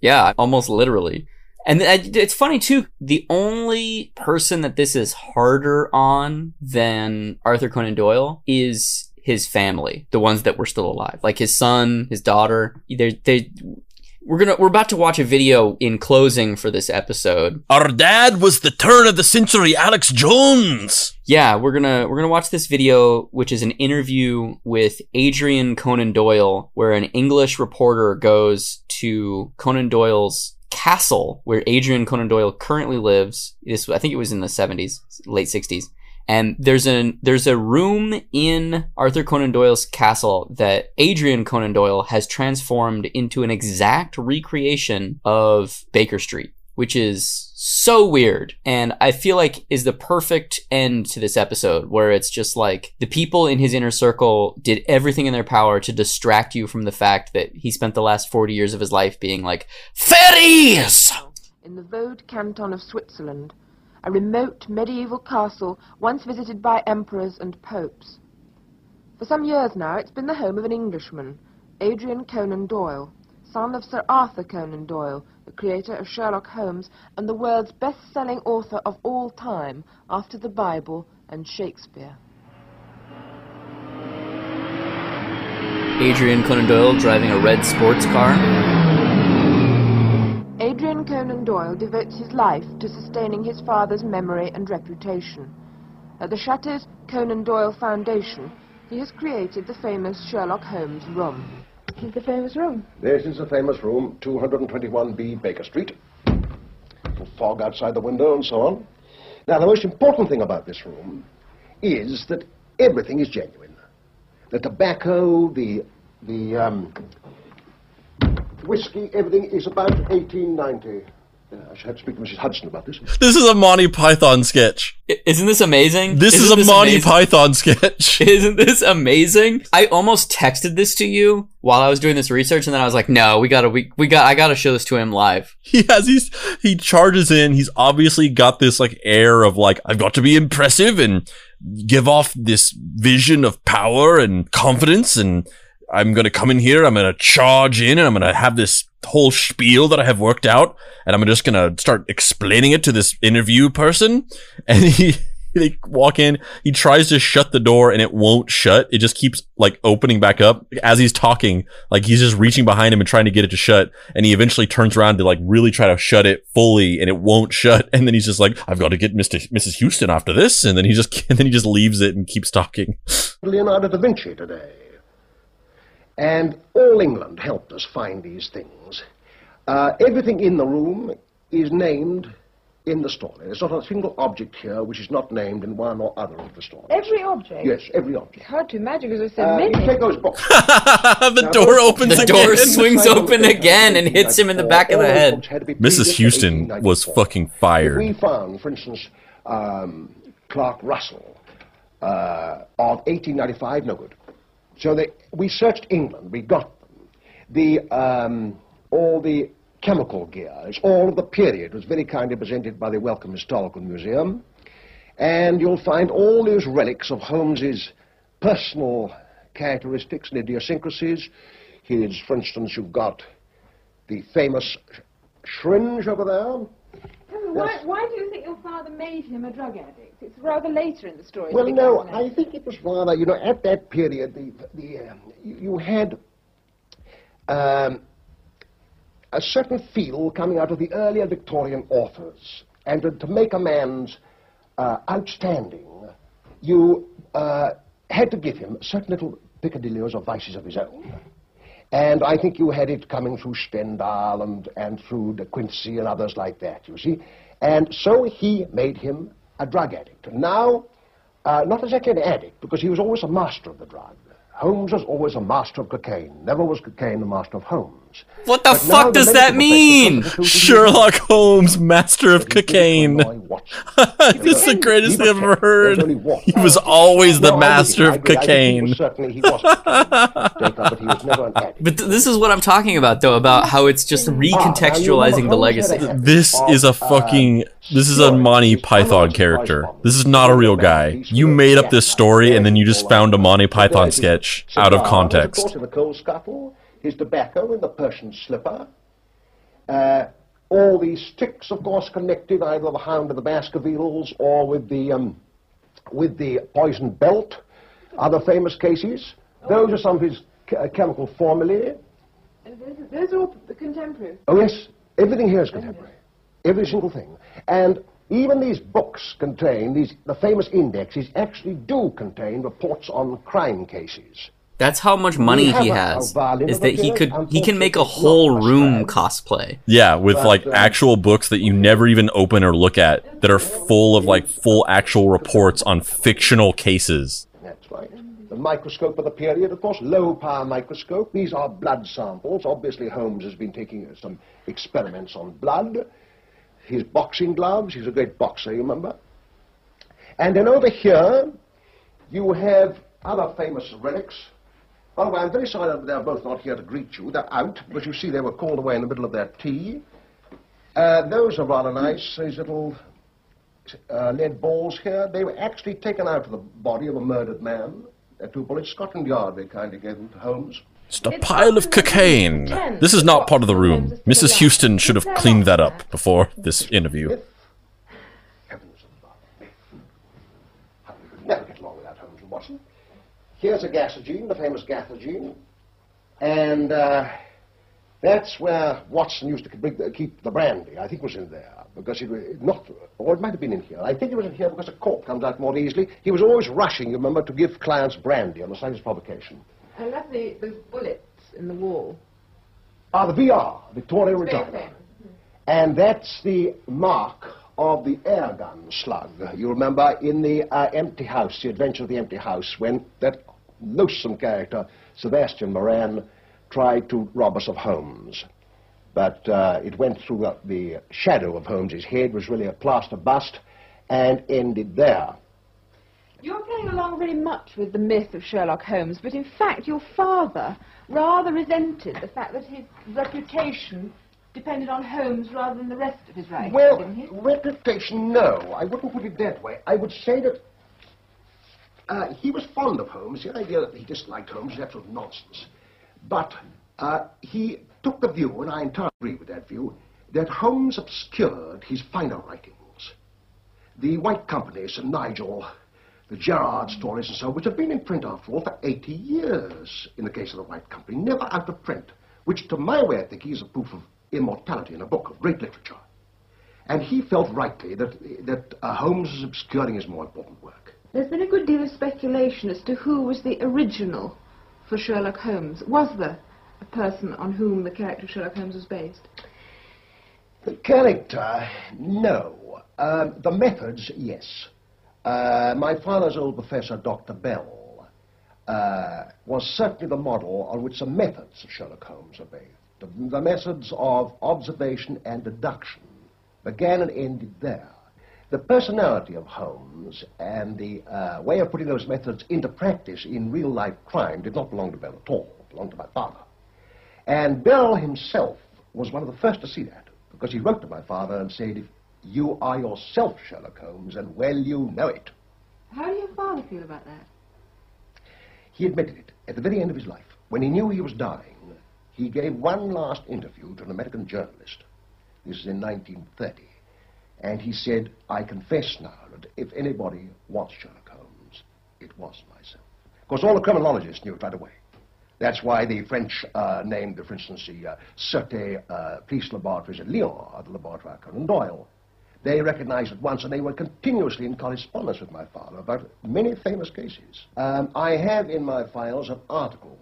Yeah, almost literally. And it's funny too, the only person that this is harder on than Arthur Conan Doyle is his family, the ones that were still alive, like his son, his daughter. They, they, we're gonna we're about to watch a video in closing for this episode. Our dad was the turn of the century Alex Jones. Yeah, we're gonna we're gonna watch this video, which is an interview with Adrian Conan Doyle, where an English reporter goes to Conan Doyle's castle, where Adrian Conan Doyle currently lives. This I think it was in the seventies, late sixties, And there's an there's a room in Arthur Conan Doyle's castle that Adrian Conan Doyle has transformed into an exact recreation of Baker Street, which is so weird. And I feel like is the perfect end to this episode where it's just like the people in his inner circle did everything in their power to distract you from the fact that he spent the last 40 years of his life being like fairies! In the Vaud canton of Switzerland, a remote medieval castle once visited by emperors and popes. For some years now, it's been the home of an Englishman, Adrian Conan Doyle, son of Sir Arthur Conan Doyle, the creator of Sherlock Holmes and the world's best-selling author of all time after the Bible and Shakespeare. Adrian Conan Doyle driving a red sports car. Adrian Conan Doyle devotes his life to sustaining his father's memory and reputation. At the Shattered Conan Doyle Foundation, he has created the famous Sherlock Holmes room. This is the famous room. This is the famous room, 221B Baker Street. Little fog outside the window and so on. Now, the most important thing about this room is that everything is genuine. The tobacco, the, the um, whiskey, everything is about 1890. Uh, I should have to speak to Mrs. Hudson about this. This is a Monty Python sketch. I- Isn't this amazing? This Isn't is a Monty amazing? Python sketch. Isn't this amazing? I almost texted this to you while I was doing this research, and then I was like, "No, we gotta, we, we got, I gotta show this to him live." He has he's he charges in. He's obviously got this like air of like I've got to be impressive and give off this vision of power and confidence and I'm going to come in here, I'm going to charge in and I'm going to have this whole spiel that I have worked out and I'm just going to start explaining it to this interview person and he they walk in, he tries to shut the door and it won't shut. It just keeps like opening back up as he's talking. Like he's just reaching behind him and trying to get it to shut. And he eventually turns around to like really try to shut it fully and it won't shut. And then he's just like, I've got to get Mr. Mrs. Hudson after this. And then he just, and then he just leaves it and keeps talking. Leonardo da Vinci today. And all England helped us find these things. Uh, everything in the room is named in the story. There's not a single object here which is not named in one or other of the stories. Every object. Yes, every object. It's hard to imagine because there's so Uh, you many. take those books. the door opens The again. door swings open again and hits him in the back of the head. Mrs. Hudson was fucking If fired. we found, for instance, um, Clark Russell uh, of 1895, no good. So they, we searched England, we got them. The, um, all the chemical gears, all of the period was very kindly presented by the Wellcome Historical Museum. And you'll find all those relics of Holmes's personal characteristics and idiosyncrasies. His, for instance, you've got the famous syringe over there. Why, why do you think your father made him a drug addict? It's rather later in the story. Well, no, I think it was rather, you know, at that period, the, the, um, you, you had um, a certain feel coming out of the earlier Victorian authors. And to, to make a man's uh, outstanding, you uh, had to give him certain little peccadilloes or vices of his own. And I think you had it coming through Stendhal and, and through De Quincey and others like that, you see. And so he made him a drug addict. Now, uh, not exactly an addict, because he was always a master of the drug. Holmes was always a master of cocaine. Never was cocaine the master of Holmes. What the But fuck does medical that mean? profession comes to Sherlock Holmes, master of cocaine. Illinois this is the greatest thing I've ever heard. There's only one. He was always the master of I agree. I think he cocaine. was certainly he was cocaine, but he was never an addict. But th- this is what I'm talking about, though, about how it's just recontextualizing the legacy. This is a fucking. This is a Monty Python character. This is not a real guy. You made up this story and then you just found a Monty Python sketch out Of context. Course, in the coal scuttle, his tobacco in the Persian slipper. Uh, all these sticks, of course, connected either with the hound of the Baskervilles or with the um, with the poison belt. Other famous cases. Those are some of his uh, chemical formulae. Those, those are all the contemporary. Oh yes, everything here is contemporary. Every single thing. And even these books contain, these, the famous indexes actually do contain reports on crime cases. That's how much money he has. Is that he could he can make a whole room cosplay. Yeah, with like um, actual books that you never even open or look at that are full of like full actual reports on fictional cases. That's right. The microscope of the period, of course, low power microscope. These are blood samples. Obviously, Holmes has been taking uh, some experiments on blood. His boxing gloves, he's a great boxer, you remember? And then over here, you have other famous relics. By the way, I'm very sorry that they're both not here to greet you. They're out, but you see they were called away in the middle of their tea. Uh, those are rather nice, these little uh, lead balls here. They were actually taken out of the body of a murdered man. They're two bullets. Scotland Yard, they kindly gave them to Holmes. Just a pile of cocaine. This is not part of the room. Mrs. Hudson should have cleaned that up before this interview. Heavens above. How we could never get along without Holmes and Watson. Here's a gasogene, the famous gasogene. And uh, that's where Watson used to bring the, keep the brandy. I think it was in there. Because it was not, or it might have been in here. I think it was in here because the cork comes out more easily. He was always rushing, you remember, to give clients brandy on the slightest provocation. I love the, those bullets in the wall. Ah, the VR, Victoria famous. And that's the mark of the air gun slug. You remember in the uh, empty house, the adventure of the empty house, when that loathsome character, Sebastian Moran, tried to rob us of Holmes. But uh, it went through the, the shadow of Holmes's head, was really a plaster bust, and ended there. You're playing along very much with the myth of Sherlock Holmes, but in fact your father rather resented the fact that his reputation depended on Holmes rather than the rest of his writing, Well, reputation, no. I wouldn't put it that way. I would say that uh, he was fond of Holmes. The idea that he disliked Holmes is absolute nonsense. But uh, he took the view, and I entirely agree with that view, that Holmes obscured his finer writings. The White Company, Sir Nigel, the Gerard stories and so which have been in print, after all, for 80 years in the case of the White Company, never out of print, which, to my way of thinking, is a proof of immortality in a book of great literature. And he felt rightly that, that uh, Holmes is obscuring his more important. There's been a good deal of speculation as to who was the original for Sherlock Holmes. Was there a person on whom the character of Sherlock Holmes was based? The character, no. Um, the methods, yes. Uh, my father's old professor, Dr. Bell, uh, was certainly the model on which the methods of Sherlock Holmes are based. The, the methods of observation and deduction began and ended there. The personality of Holmes and the uh, way of putting those methods into practice in real life crime did not belong to Bell at all. It belonged to my father. And Bell himself was one of the first to see that, because he wrote to my father and said, if you are yourself Sherlock Holmes, and well you know it. How did your father feel about that? He admitted it at the very end of his life. When he knew he was dying, he gave one last interview to an American journalist. This is in 1930. And he said, I confess now that if anybody was Sherlock Holmes, it was myself. Of course, all the criminologists knew it right away. That's why the French uh, named, for instance, the uh, Sûreté uh, Police Laboratories at Lyon, the laboratory of Conan Doyle. They recognized at once, and they were continuously in correspondence with my father about many famous cases. Um, I have in my files an article,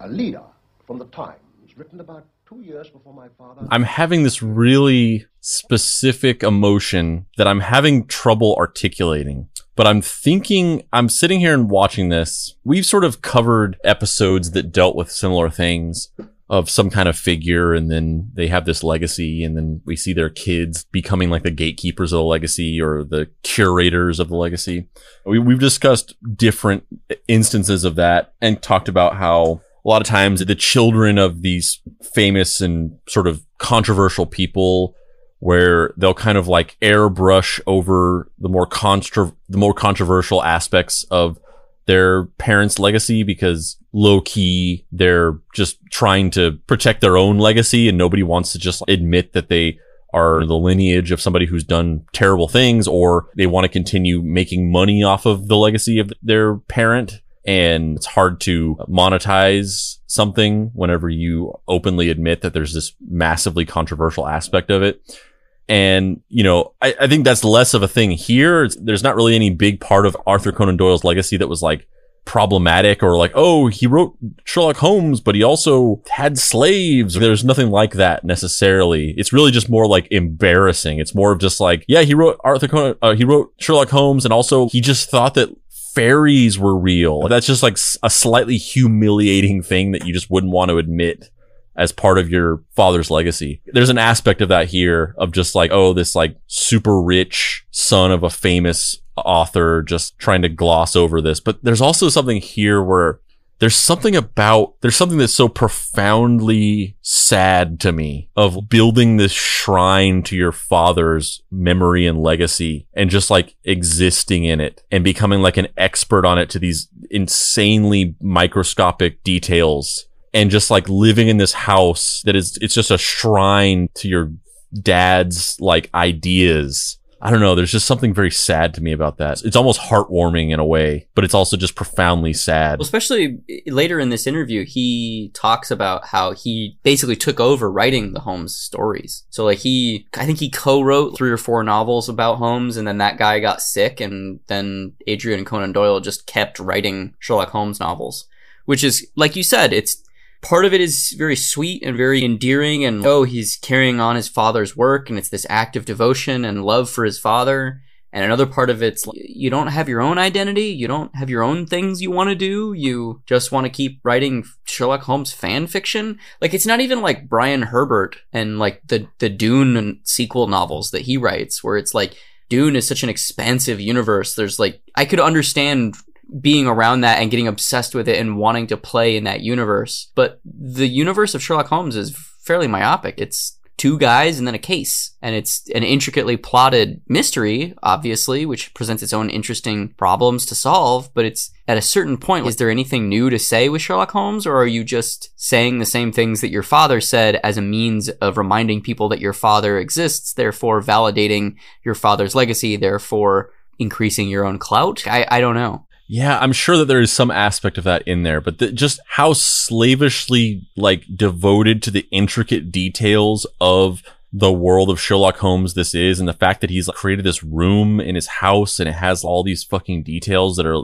a leader from the Times, written about two years before my father. I'm having this really specific emotion that I'm having trouble articulating. But I'm thinking, I'm sitting here and watching this. We've sort of covered episodes that dealt with similar things of some kind of figure, and then they have this legacy, and then we see their kids becoming like the gatekeepers of the legacy or the curators of the legacy. We, we've discussed different instances of that and talked about how a lot of times the children of these famous and sort of controversial people where they'll kind of like airbrush over the more contro- the more controversial aspects of their parents' legacy because low key they're just trying to protect their own legacy and nobody wants to just admit that they are the lineage of somebody who's done terrible things or they want to continue making money off of the legacy of their parent and it's hard to monetize something whenever you openly admit that there's this massively controversial aspect of it. And, you know, I, I think that's less of a thing here. It's, there's not really any big part of Arthur Conan Doyle's legacy that was like problematic or like, oh, he wrote Sherlock Holmes, but he also had slaves. There's nothing like that necessarily. It's really just more like embarrassing. It's more of just like, yeah, he wrote Arthur Conan, uh, he wrote Sherlock Holmes, and also he just thought that fairies were real. That's just like a slightly humiliating thing that you just wouldn't want to admit as part of your father's legacy. There's an aspect of that here of just like, oh, this like super rich son of a famous author just trying to gloss over this. But there's also something here where there's something about, there's something that's so profoundly sad to me of building this shrine to your father's memory and legacy and just like existing in it and becoming like an expert on it to these insanely microscopic details and just like living in this house that is it's just a shrine to your dad's like ideas i don't know. There's just something very sad to me about that. It's almost heartwarming in a way but it's also just profoundly sad. Well, especially eh, later in this interview, he talks about how he basically took over writing the Holmes stories. So like he, I think he co-wrote three or four novels about Holmes, and then that guy got sick, and then Adrian and Conan Doyle just kept writing Sherlock Holmes novels, which is like you said, it's part of it is very sweet and very endearing, and oh, he's carrying on his father's work, and it's this act of devotion and love for his father. And another part of it's you don't have your own identity. You don't have your own things you want to do. You just want to keep writing Sherlock Holmes fan fiction. Like it's not even like Brian Herbert and like the the Dune sequel novels that he writes, where it's like Dune is such an expansive universe. There's like I could understand being around that and getting obsessed with it and wanting to play in that universe. But the universe of Sherlock Holmes is fairly myopic. It's two guys and then a case. And it's an intricately plotted mystery, obviously, which presents its own interesting problems to solve. But it's at a certain point, is there anything new to say with Sherlock Holmes? Or are you just saying the same things that your father said as a means of reminding people that your father exists, therefore validating your father's legacy, therefore increasing your own clout? I, I don't know. Yeah, I'm sure that there is some aspect of that in there, but the, just how slavishly like devoted to the intricate details of the world of Sherlock Holmes this is, and the fact that he's created this room in his house and it has all these fucking details that are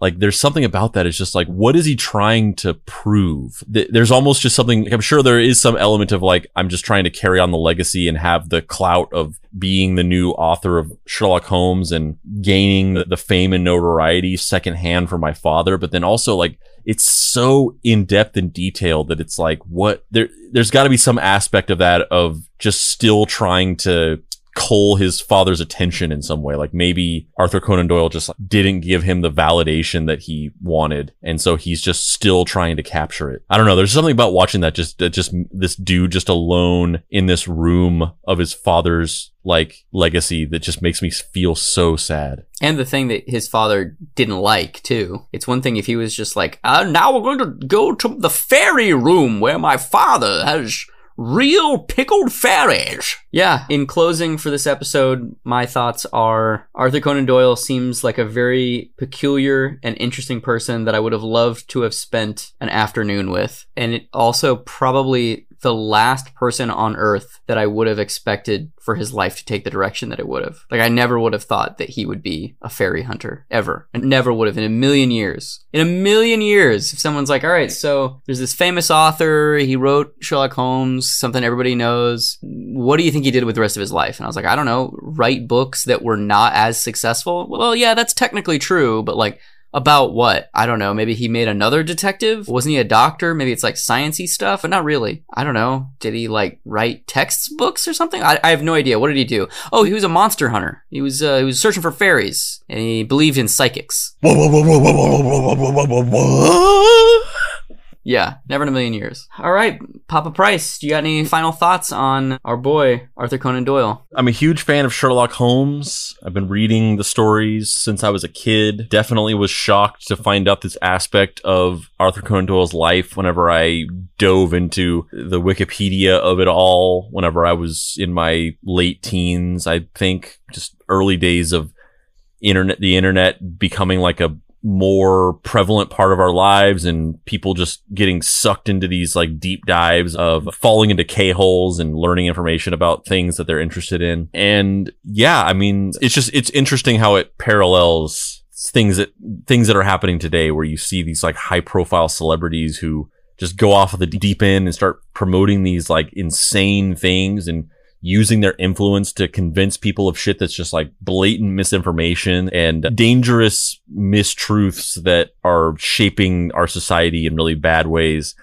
like there's something about that. It's just like, what is he trying to prove? There's almost just something. I'm sure there is some element of like, I'm just trying to carry on the legacy and have the clout of being the new author of Sherlock Holmes and gaining the, the fame and notoriety secondhand from my father. But then also like, it's so in depth and detailed that it's like, what there, there's got to be some aspect of that of just still trying to cull his father's attention in some way. Like maybe Arthur Conan Doyle just didn't give him the validation that he wanted. And so he's just still trying to capture it. I don't know. There's something about watching that just, that just this dude just alone in this room of his father's like legacy that just makes me feel so sad. And the thing that his father didn't like, too. It's one thing if he was just like, uh, now we're going to go to the fairy room where my father has real pickled fairies. Yeah, in closing for this episode, my thoughts are Arthur Conan Doyle seems like a very peculiar and interesting person that I would have loved to have spent an afternoon with. And it also probably the last person on earth that I would have expected for his life to take the direction that it would have. Like I never would have thought that he would be a fairy hunter ever. I never would have in a million years. In a million years, if someone's like, "All right, so there's this famous author, he wrote Sherlock Holmes, something everybody knows. What do you think he did with the rest of his life?" And I was like, "I don't know, write books that were not as successful." Well, yeah, that's technically true, but like about what? I don't know. Maybe he made another detective? Wasn't he a doctor? Maybe it's like sciency stuff, but not really. I don't know. Did he like write textbooks or something? I, I have no idea. What did he do? Oh, he was a monster hunter. He was uh, he was searching for fairies, and he believed in psychics. Yeah, never in a million years. All right, Papa Price, do you got any final thoughts on our boy Arthur Conan Doyle? I'm a huge fan of Sherlock Holmes. I've been reading the stories since I was a kid. Definitely was shocked to find out this aspect of Arthur Conan Doyle's life whenever I dove into the Wikipedia of it all, whenever I was in my late teens, I think, just early days of internet, the internet becoming like a more prevalent part of our lives and people just getting sucked into these like deep dives of falling into K-holes and learning information about things that they're interested in. And yeah, I mean, it's just, it's interesting how it parallels things that things that are happening today where you see these like high profile celebrities who just go off of the deep end and start promoting these like insane things and using their influence to convince people of shit that's just like blatant misinformation and dangerous mistruths that are shaping our society in really bad ways.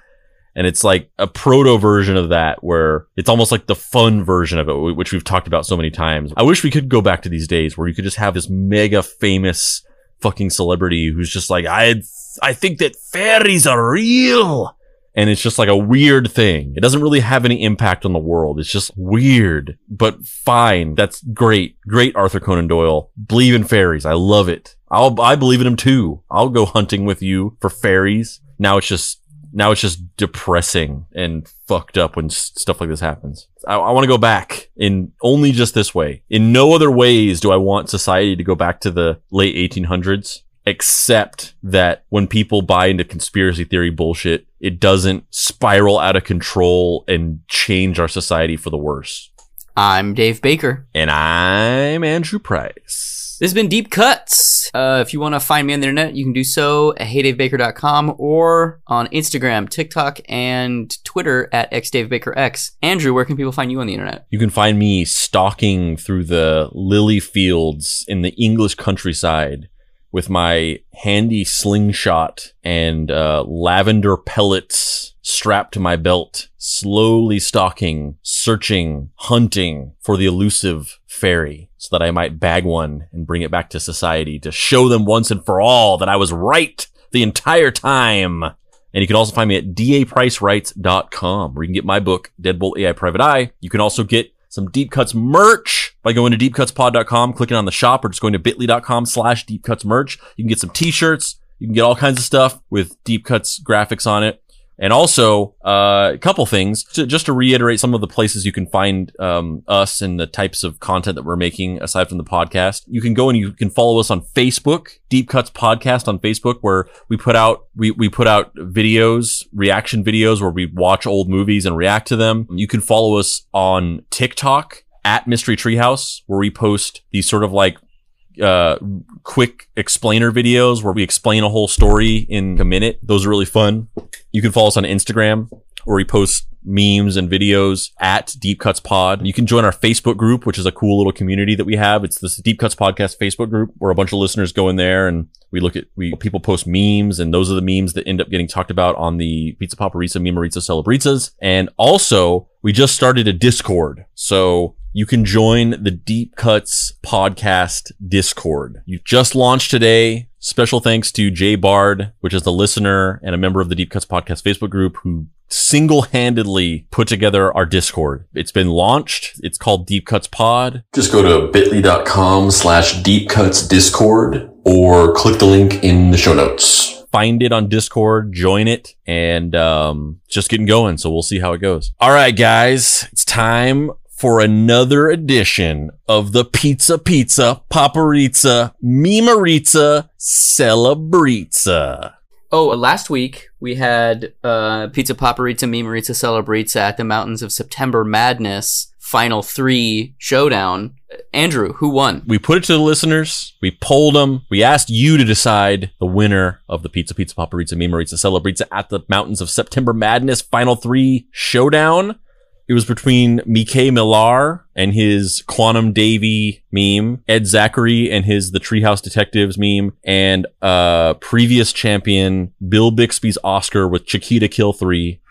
And it's like a proto version of that where it's almost like the fun version of it, which we've talked about so many times. I wish we could go back to these days where you could just have this mega famous fucking celebrity who's just like, I, I think that fairies are real and it's just like a weird thing. It doesn't really have any impact on the world. It's just weird, but fine. That's great. Great Arthur Conan Doyle. Believe in fairies. I love it. I'll, I believe in them too. I'll go hunting with you for fairies. Now it's just, now it's just depressing and fucked up when stuff like this happens. I, I want to go back in only just this way. In no other ways do I want society to go back to the late 1800s except that when people buy into conspiracy theory bullshit, it doesn't spiral out of control and change our society for the worse. I'm Dave Baker. And I'm Andrew Price. This has been Deep Cuts. Uh, if you want to find me on the internet, you can do so at heydavebaker.com or on Instagram, TikTok, and Twitter at xdavebakerx. Andrew, where can people find you on the internet? You can find me stalking through the lily fields in the English countryside with my handy slingshot and uh, lavender pellets strapped to my belt, slowly stalking, searching, hunting for the elusive fairy so that I might bag one and bring it back to society to show them once and for all that I was right the entire time. And you can also find me at dapricewrites.com where you can get my book, Deadbolt AI Private Eye. You can also get some Deep Cuts merch by going to deepcutspod.com, clicking on the shop, or just going to bit.ly.com slash deepcutsmerch. You can get some t-shirts. You can get all kinds of stuff with Deep Cuts graphics on it. And also, uh, a couple things to, just to reiterate some of the places you can find um, us and the types of content that we're making aside from the podcast. You can go and you can follow us on Facebook, Deep Cuts Podcast on Facebook, where we put out we we put out videos, reaction videos where we watch old movies and react to them. You can follow us on TikTok at Mystery Treehouse, where we post these sort of like uh, quick explainer videos where we explain a whole story in a minute. Those are really fun. You can follow us on Instagram where we post memes and videos at Deep Cuts Pod. You can join our Facebook group, which is a cool little community that we have. It's this Deep Cuts Podcast Facebook group where a bunch of listeners go in there and we look at we people post memes and those are the memes that end up getting talked about on the Pizza Paparizza Memorizza Celebrizzas. And also we just started a Discord. So you can join the Deep Cuts podcast Discord. You just launched today. Special thanks to Jay Bard, which is the listener and a member of the Deep Cuts podcast Facebook group who single-handedly put together our Discord. It's been launched. It's called Deep Cuts Pod. Just go to bit.ly.com slash deep cuts discord or click the link in the show notes. Find it on Discord, join it, and um, just getting going. So we'll see how it goes. All right, guys, it's time for another edition of the Pizza Pizza Paparizza Mimarizza Celebrizza. Oh, last week we had uh, Pizza Paparizza Mimarizza Celebrizza at the Mountains of September Madness Final Three Showdown. Andrew, who won? We put it to the listeners. We polled them. We asked you to decide the winner of the Pizza Pizza Paparizza Mimarizza Celebrizza at the Mountains of September Madness Final Three Showdown. It was between Mike Millar and his Quantum Davy meme, Ed Zachary and his The Treehouse Detectives meme, and uh previous champion Bill Bixby's Oscar with Chiquita Kill 3.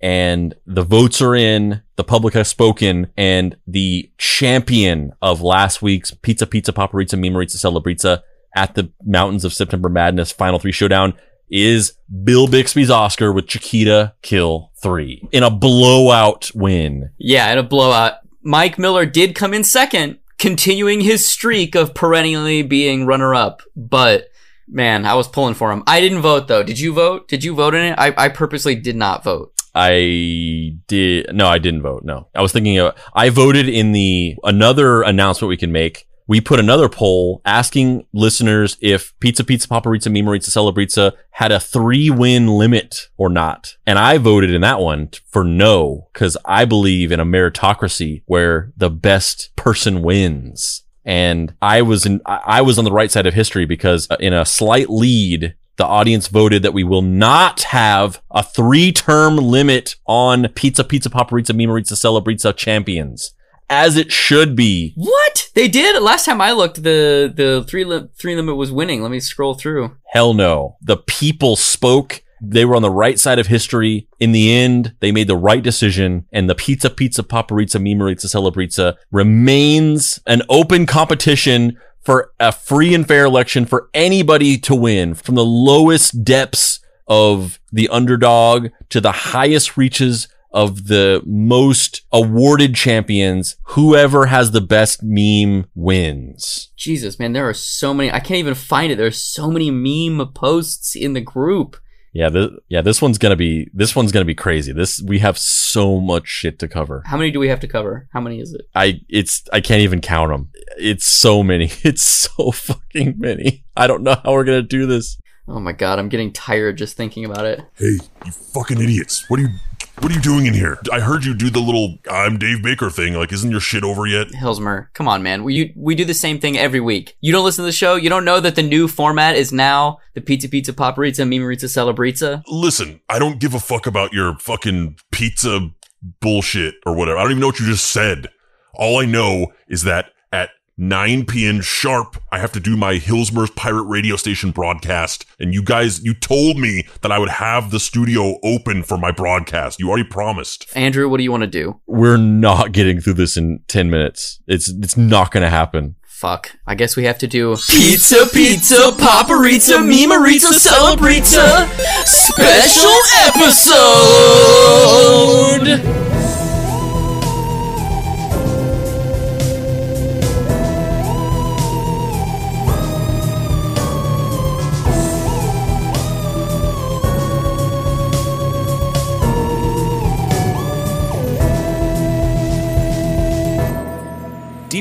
And the votes are in, the public has spoken, and the champion of last week's Pizza Pizza Paparizza Mimarizza Celebrizza at the Mountains of September Madness Final Three Showdown is Bill Bixby's Oscar with Chiquita Kill 3 in a blowout win. Yeah, in a blowout. Mike Miller did come in second, continuing his streak of perennially being runner up. But man, I was pulling for him. I didn't vote though. Did you vote? Did you vote in it? I, I purposely did not vote. I did no, I didn't vote. No. I was thinking of I voted in the another announcement we can make. We put another poll asking listeners if Pizza Pizza Paparizza Mimarizza Celebrizza had a three win limit or not. And I voted in that one for no, because I believe in a meritocracy where the best person wins. and I was in I was on the right side of history because uh, in a slight lead. The audience voted that we will not have a three-term limit on Pizza Pizza Paparizza Mimarizza Celebrizza champions, as it should be. What they did last time I looked, the the three li- three limit was winning. Let me scroll through. Hell no. The people spoke. They were on the right side of history. In the end, they made the right decision, and the Pizza Pizza Paparizza Mimarizza Celebrizza remains an open competition for a free and fair election for anybody to win from the lowest depths of the underdog to the highest reaches of the most awarded champions. Whoever has the best meme wins. Jesus, man, there are so many. I can't even find it. There's so many meme posts in the group. Yeah, th- yeah, this one's gonna be this one's gonna be crazy. This we have so much shit to cover. How many do we have to cover? How many is it? I it's I can't even count them. It's so many. It's so fucking many. I don't know how we're gonna do this. Oh my god, I'm getting tired just thinking about it. Hey, you fucking idiots. What are you what are you doing in here? I heard you do the little I'm Dave Baker thing. Like, isn't your shit over yet? Hilsmer, come on, man. We you, we do the same thing every week. You don't listen to the show. You don't know that the new format is now the Pizza Pizza Paparizza Mimarizza Celebrizza. Listen, I don't give a fuck about your fucking pizza bullshit or whatever. I don't even know what you just said. All I know is that at 9 p.m. sharp, I have to do my Hillsmer's pirate radio station broadcast. And you guys, you told me that I would have the studio open for my broadcast. You already promised. Andrew, what do you want to do? We're not getting through this in ten minutes. It's it's not gonna happen. Fuck. I guess we have to do Pizza Pizza Paparizza Mimarizza celebrita, Special Episode!